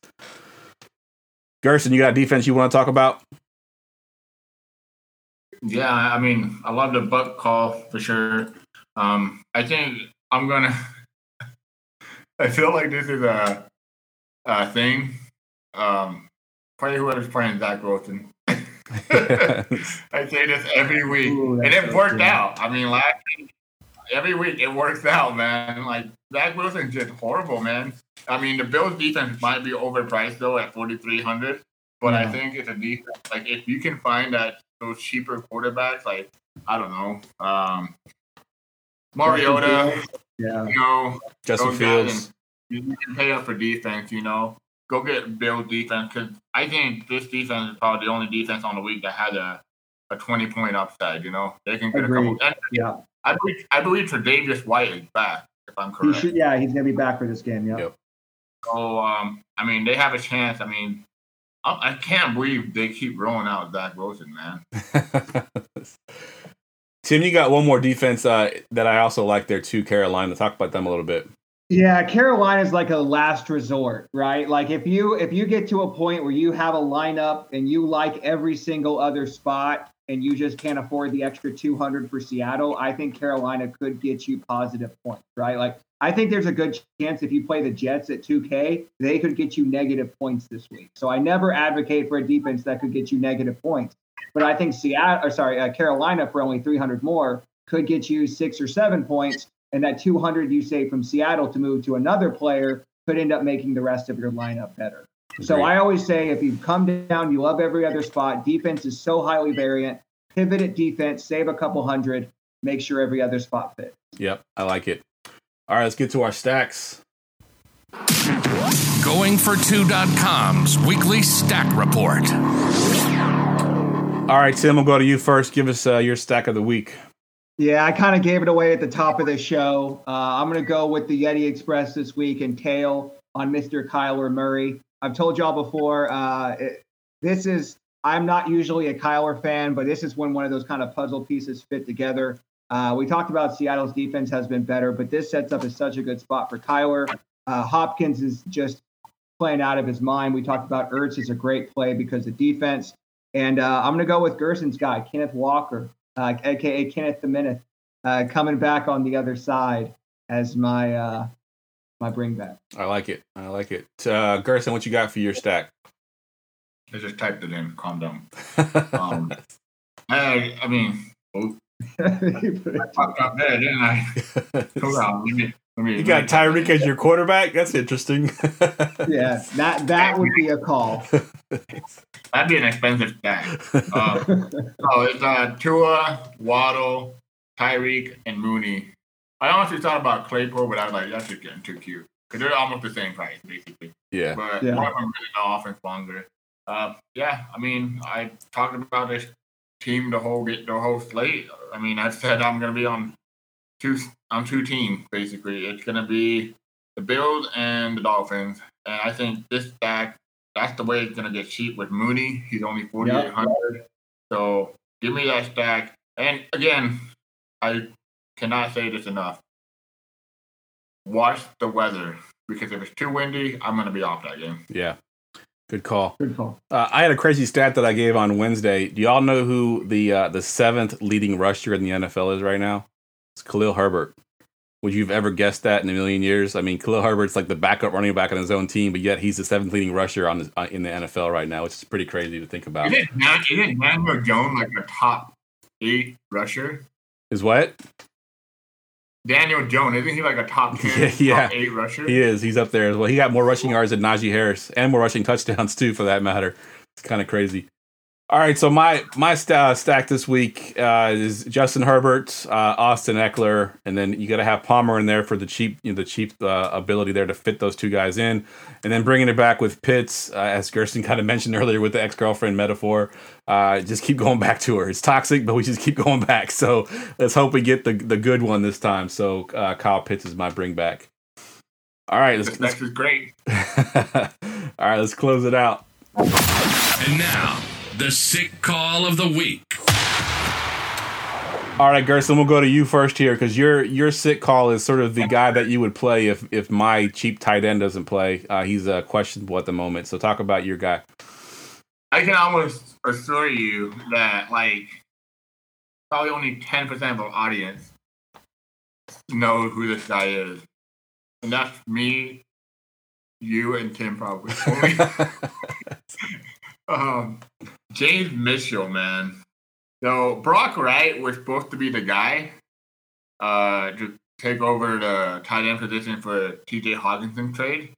Gerson, you got a defense you want to talk about? Yeah, I mean, I love the buck call for sure. Um, I think I'm gonna. I feel like this is a, a thing. Um, play whoever's playing Zach Wilson. I say this every week, Ooh, and it so worked true. out. I mean, last week, every week it works out, man. Like Zach Wilson's just horrible, man. I mean, the Bills defense might be overpriced though at 4,300, but I think it's a defense. Like if you can find that those cheaper quarterbacks, like I don't know, um, Mariota, Yeah. you know, Justin Fields. you you can pay up for defense, you know. Go get Bills defense because I think this defense is probably the only defense on the week that had a, a 20 point upside, you know. They can get Agreed. a couple. And Yeah. I believe, I believe Tre'Davious White is back, if I'm He correct. should, yeah, he's going to be back for this game. Yeah. Yep. So, um, I mean, they have a chance. I mean, I, I can't believe they keep rolling out Zach Wilson, man. Tim, you got one more defense uh, that I also like there too, Carolina. Talk about them a little bit. Yeah, Carolina is like a last resort, right? Like if you if you get to a point where you have a lineup and you like every single other spot and you just can't afford the extra 200 for Seattle, I think Carolina could get you positive points, right? Like I think there's a good chance if you play the Jets at 2K, they could get you negative points this week. So I never advocate for a defense that could get you negative points. But I think Seattle, or sorry, uh, Carolina for only 300 more could get you six or seven points, and that 200 you save from Seattle to move to another player could end up making the rest of your lineup better. So I always say if you come down, you love every other spot. Defense is so highly variant. Pivot at defense, save a couple hundred, make sure every other spot fits. Yep, I like it. All right, let's get to our stacks. Going2.com's weekly stack report. All right, Tim, we'll go to you first. Give us uh, your stack of the week. Yeah, I kind of gave it away at the top of the show. Uh, I'm going to go with the Yeti Express this week and tail on Mr. Kyler Murray. I've told y'all before, uh, it, this is, I'm not usually a Kyler fan, but this is when one of those kind of puzzle pieces fit together. Uh, we talked about Seattle's defense has been better, but this sets up as such a good spot for Kyler. Uh, Hopkins is just playing out of his mind. We talked about Ertz is a great play because of defense. And uh, I'm going to go with Gerson's guy, Kenneth Walker, uh, aka Kenneth the Minute, uh, coming back on the other side as my uh, my bring back. I like it. I like it. Uh, Gerson, what you got for your stack? I just typed it in. Calm down. Um, I, I mean, oh, I fucked up there, didn't I? Hold on. Let me, let me, you got Tyreek as your quarterback. That's interesting. yeah, that that would be a call. That'd be an expensive stack. Um, so it's uh, Tua, Waddle, Tyreek, and Mooney. I honestly thought about Claypool, but I was like, that's just getting too cute because they're almost the same price, basically. Yeah. But Yeah. one of them really no offense longer. Uh, yeah, I mean, I talked about this team the whole get the whole slate. I mean, I said I'm gonna be on two on two teams basically. It's gonna be the Bills and the Dolphins, and I think this stack that's the way it's gonna get cheap with Mooney. He's only forty eight hundred, so give me that stack. And again, I cannot say this enough. Watch the weather because if it's too windy, I'm gonna be off that game. yeah. Good call. Good call. Uh, I had a crazy stat that I gave on Wednesday. Do y'all know who the uh, the seventh leading rusher in the NFL is right now? It's Khalil Herbert. Would you have ever guessed that in a million years? I mean, Khalil Herbert's like the backup running back on his own team, but yet he's the seventh leading rusher on the, uh, in the NFL right now, which is pretty crazy to think about. Isn't, Man, isn't Manuel Jones like a top eight rusher? Is what? Daniel Jones, isn't he like a top ten, Yeah, yeah. top eight rusher? He is. He's up there as well. He got more rushing yards than Najee Harris and more rushing touchdowns too, for that matter. It's kind of crazy. All right, so my my st- stack this week uh, is Justin Herbert, uh, Austin Ekeler, and then you got to have Palmer in there for the cheap, you know, the cheap uh, ability there to fit those two guys in, and then bringing it back with Pitts, uh, as Gerson kind of mentioned earlier with the ex girlfriend metaphor. Uh, just keep going back to her. It's toxic, but we just keep going back. So let's hope we get the the good one this time. So uh, Kyle Pitts is my bring back. All right, let's, This let's next is great. all right, let's close it out. And now, the sick call of the week. All right, Gerson, we'll go to you first here because your your sick call is sort of the guy that you would play if if my cheap tight end doesn't play. Uh, he's uh, questionable at the moment. So talk about your guy. I can almost assure you that like probably only ten percent of our audience know who this guy is, and that's me, you, and Tim probably. Um, James Mitchell, man. So Brock Wright was supposed to be the guy uh, to take over the tight end position for T.J. Hockenson trade.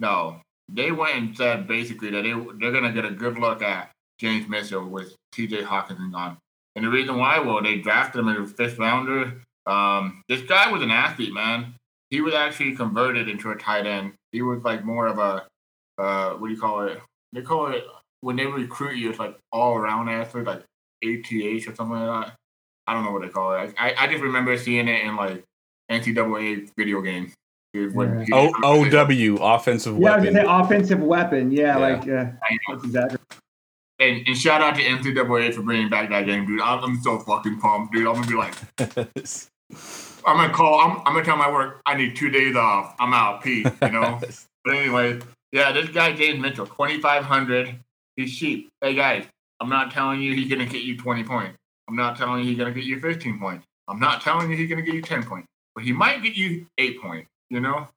No, they went and said basically that they they're gonna get a good look at James Mitchell with T.J. Hockenson gone. And the reason why, well, they drafted him as a fifth rounder. Um, this guy was an athlete, man. He was actually converted into a tight end. He was like more of a uh, what do you call it? They call it when they recruit you, it's like all around athlete, like ATH or something like that. I don't know what they call it. I, I just remember seeing it in like NCAA video games. It- when he- O O W offensive Yeah, I weapon. gonna say offensive weapon. Yeah, Yeah. like uh, that's exactly. And, and shout out to NCAA for bringing back that game, dude. I'm, I'm so fucking pumped, dude. I'm gonna be like, I'm gonna call. I'm, I'm gonna tell my work. I need two days off. I'm out. Peace. You know. but anyway, yeah, this guy James Mitchell, 2,500. He's cheap. Hey guys, I'm not telling you he's gonna get you 20 points. I'm not telling you he's gonna get you 15 points. I'm not telling you he's gonna get you 10 points. But he might get you eight points. You know.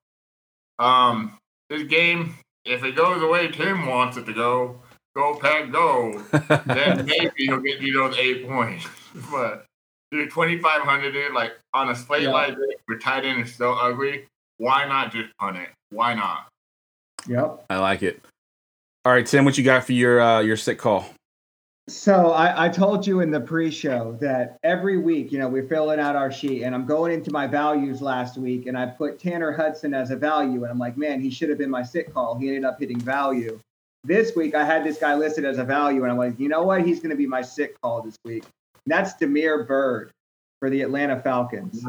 Um, this game, if it goes the way Tim wants it to go, go pack go then maybe he'll get you those eight points. But dude, twenty five hundred, dude, like on a slate Yeah. like this, where tight end is so ugly, why not just punt it? Why not? Yep. I like it. All right, Tim, what you got for your uh, your sick call? So I, I told you in the pre-show that every week, you know, we're filling out our sheet, and I'm going into my values last week, and I put Tanner Hudson as a value, and I'm like, man, he should have been my sit call. He ended up hitting value. This week, I had this guy listed as a value, and I'm like, you know what? He's going to be my sit call this week. And that's Damiere Byrd for the Atlanta Falcons.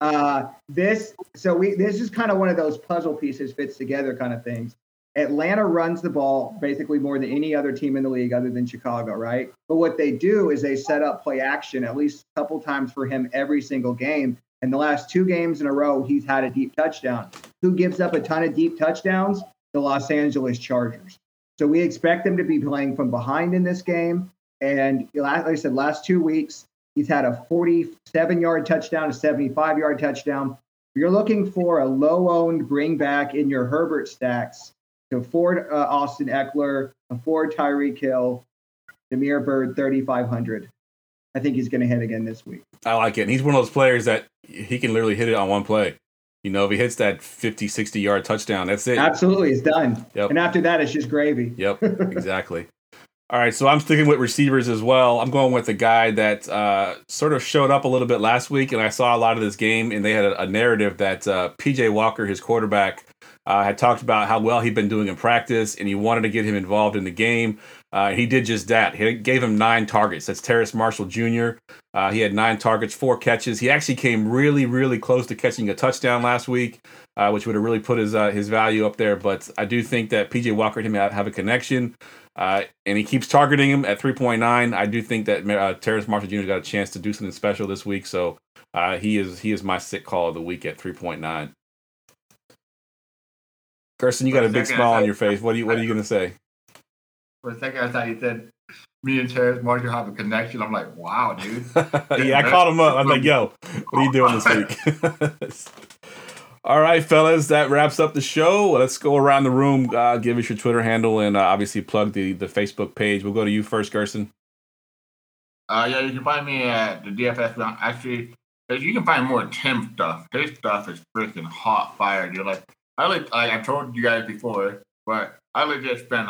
Uh, this so we this is kind of one of those puzzle pieces fits together kind of things. Atlanta runs the ball basically more than any other team in the league other than Chicago, right? But what they do is they set up play action at least a couple times for him every single game. And the last two games in a row, he's had a deep touchdown. Who gives up a ton of deep touchdowns? The Los Angeles Chargers. So we expect them to be playing from behind in this game. And like I said, last two weeks, he's had a 47 yard touchdown, a 75 yard touchdown. If you're looking for a low owned bring back in your Herbert stacks, to afford uh, Austin Ekeler, afford Tyreek Hill, Damiere Byrd, 3,500. I think he's going to hit again this week. I like it. And he's one of those players that he can literally hit it on one play. You know, if he hits that 50, 60 yard touchdown, that's it. Absolutely, it's done. Yep. And after that, it's just gravy. Yep, exactly. All right, so I'm sticking with receivers as well. I'm going with the guy that uh, sort of showed up a little bit last week, and I saw a lot of this game, and they had a, a narrative that uh, PJ Walker, his quarterback, uh, had talked about how well he'd been doing in practice, and he wanted to get him involved in the game. Uh, he did just that. He gave him nine targets. That's Terrace Marshall Jr. Uh, he had nine targets, four catches. He actually came really, really close to catching a touchdown last week, uh, which would have really put his uh, his value up there. But I do think that PJ Walker and him have a connection, uh, and he keeps targeting him at 3.9. I do think that uh, Terrace Marshall Jr. got a chance to do something special this week, so he is he is my sick call of the week at 3.9. Gerson, you got a big smile on your face. What are you What are you gonna say? For a second, I thought you said me and Terrace Marshall have a connection. I'm like, wow, dude. yeah, I called him up. I'm like, yo, what are you doing this week? All right, fellas, that wraps up the show. Let's go around the room. Uh, give us your Twitter handle and uh, obviously plug the, the Facebook page. We'll go to you first, Gerson. Uh, yeah, you can find me at the DFS. Actually, you can find more Tim stuff. His stuff is freaking hot fire. You're like, I like, I told you guys before, but I legit spend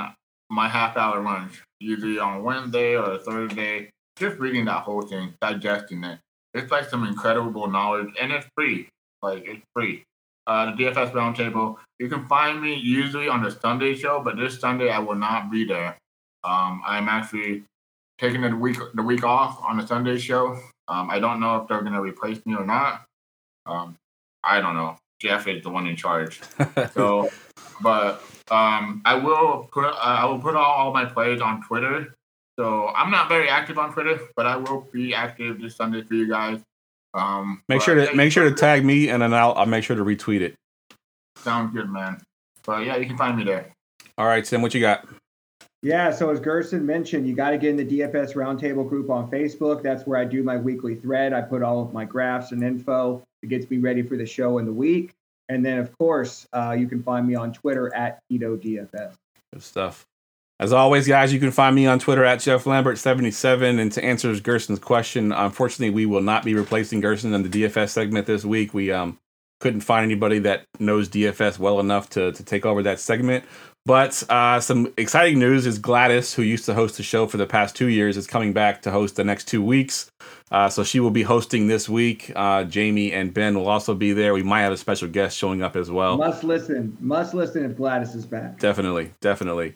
my half hour lunch usually on Wednesday or Thursday just reading that whole thing, digesting it. It's like some incredible knowledge, and it's free. Like it's free. Uh, the DFS Roundtable. You can find me usually on the Sunday show, but this Sunday I will not be there. Um, I'm actually taking the week the week off on the Sunday show. Um, I don't know if they're going to replace me or not. Um, I don't know. Jeff is the one in charge. so, but um, I will put uh, I will put all, all my plays on Twitter. So I'm not very active on Twitter, but I will be active this Sunday for you guys. Um, make sure to make sure to tag me, and then I'll I'll make sure to retweet it. Sounds good, man. But yeah, you can find me there. All right, Tim, what you got? Yeah, so as Gerson mentioned, you got to get in the DFS Roundtable group on Facebook. That's where I do my weekly thread. I put all of my graphs and info. It gets me ready for the show in the week. And then, of course, uh, you can find me on Twitter at Keto DFS. Good stuff. As always, guys, you can find me on Twitter at Jeff Lambert77. And to answer Gerson's question, unfortunately, we will not be replacing Gerson in the DFS segment this week. We um, couldn't find anybody that knows DFS well enough to, to take over that segment. But uh, some exciting news is Gladys, who used to host the show for the past two years, is coming back to host the next two weeks. Uh, so she will be hosting this week. Uh, Jamie and Ben will also be there. We might have a special guest showing up as well. Must listen. Must listen if Gladys is back. Definitely. Definitely.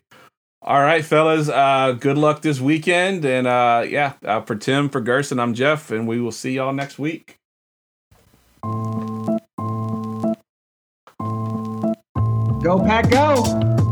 All right, fellas. Uh, good luck this weekend. And uh, yeah, uh, for Tim, for Gerson, I'm Jeff, and we will see y'all next week. Go, Pack, go.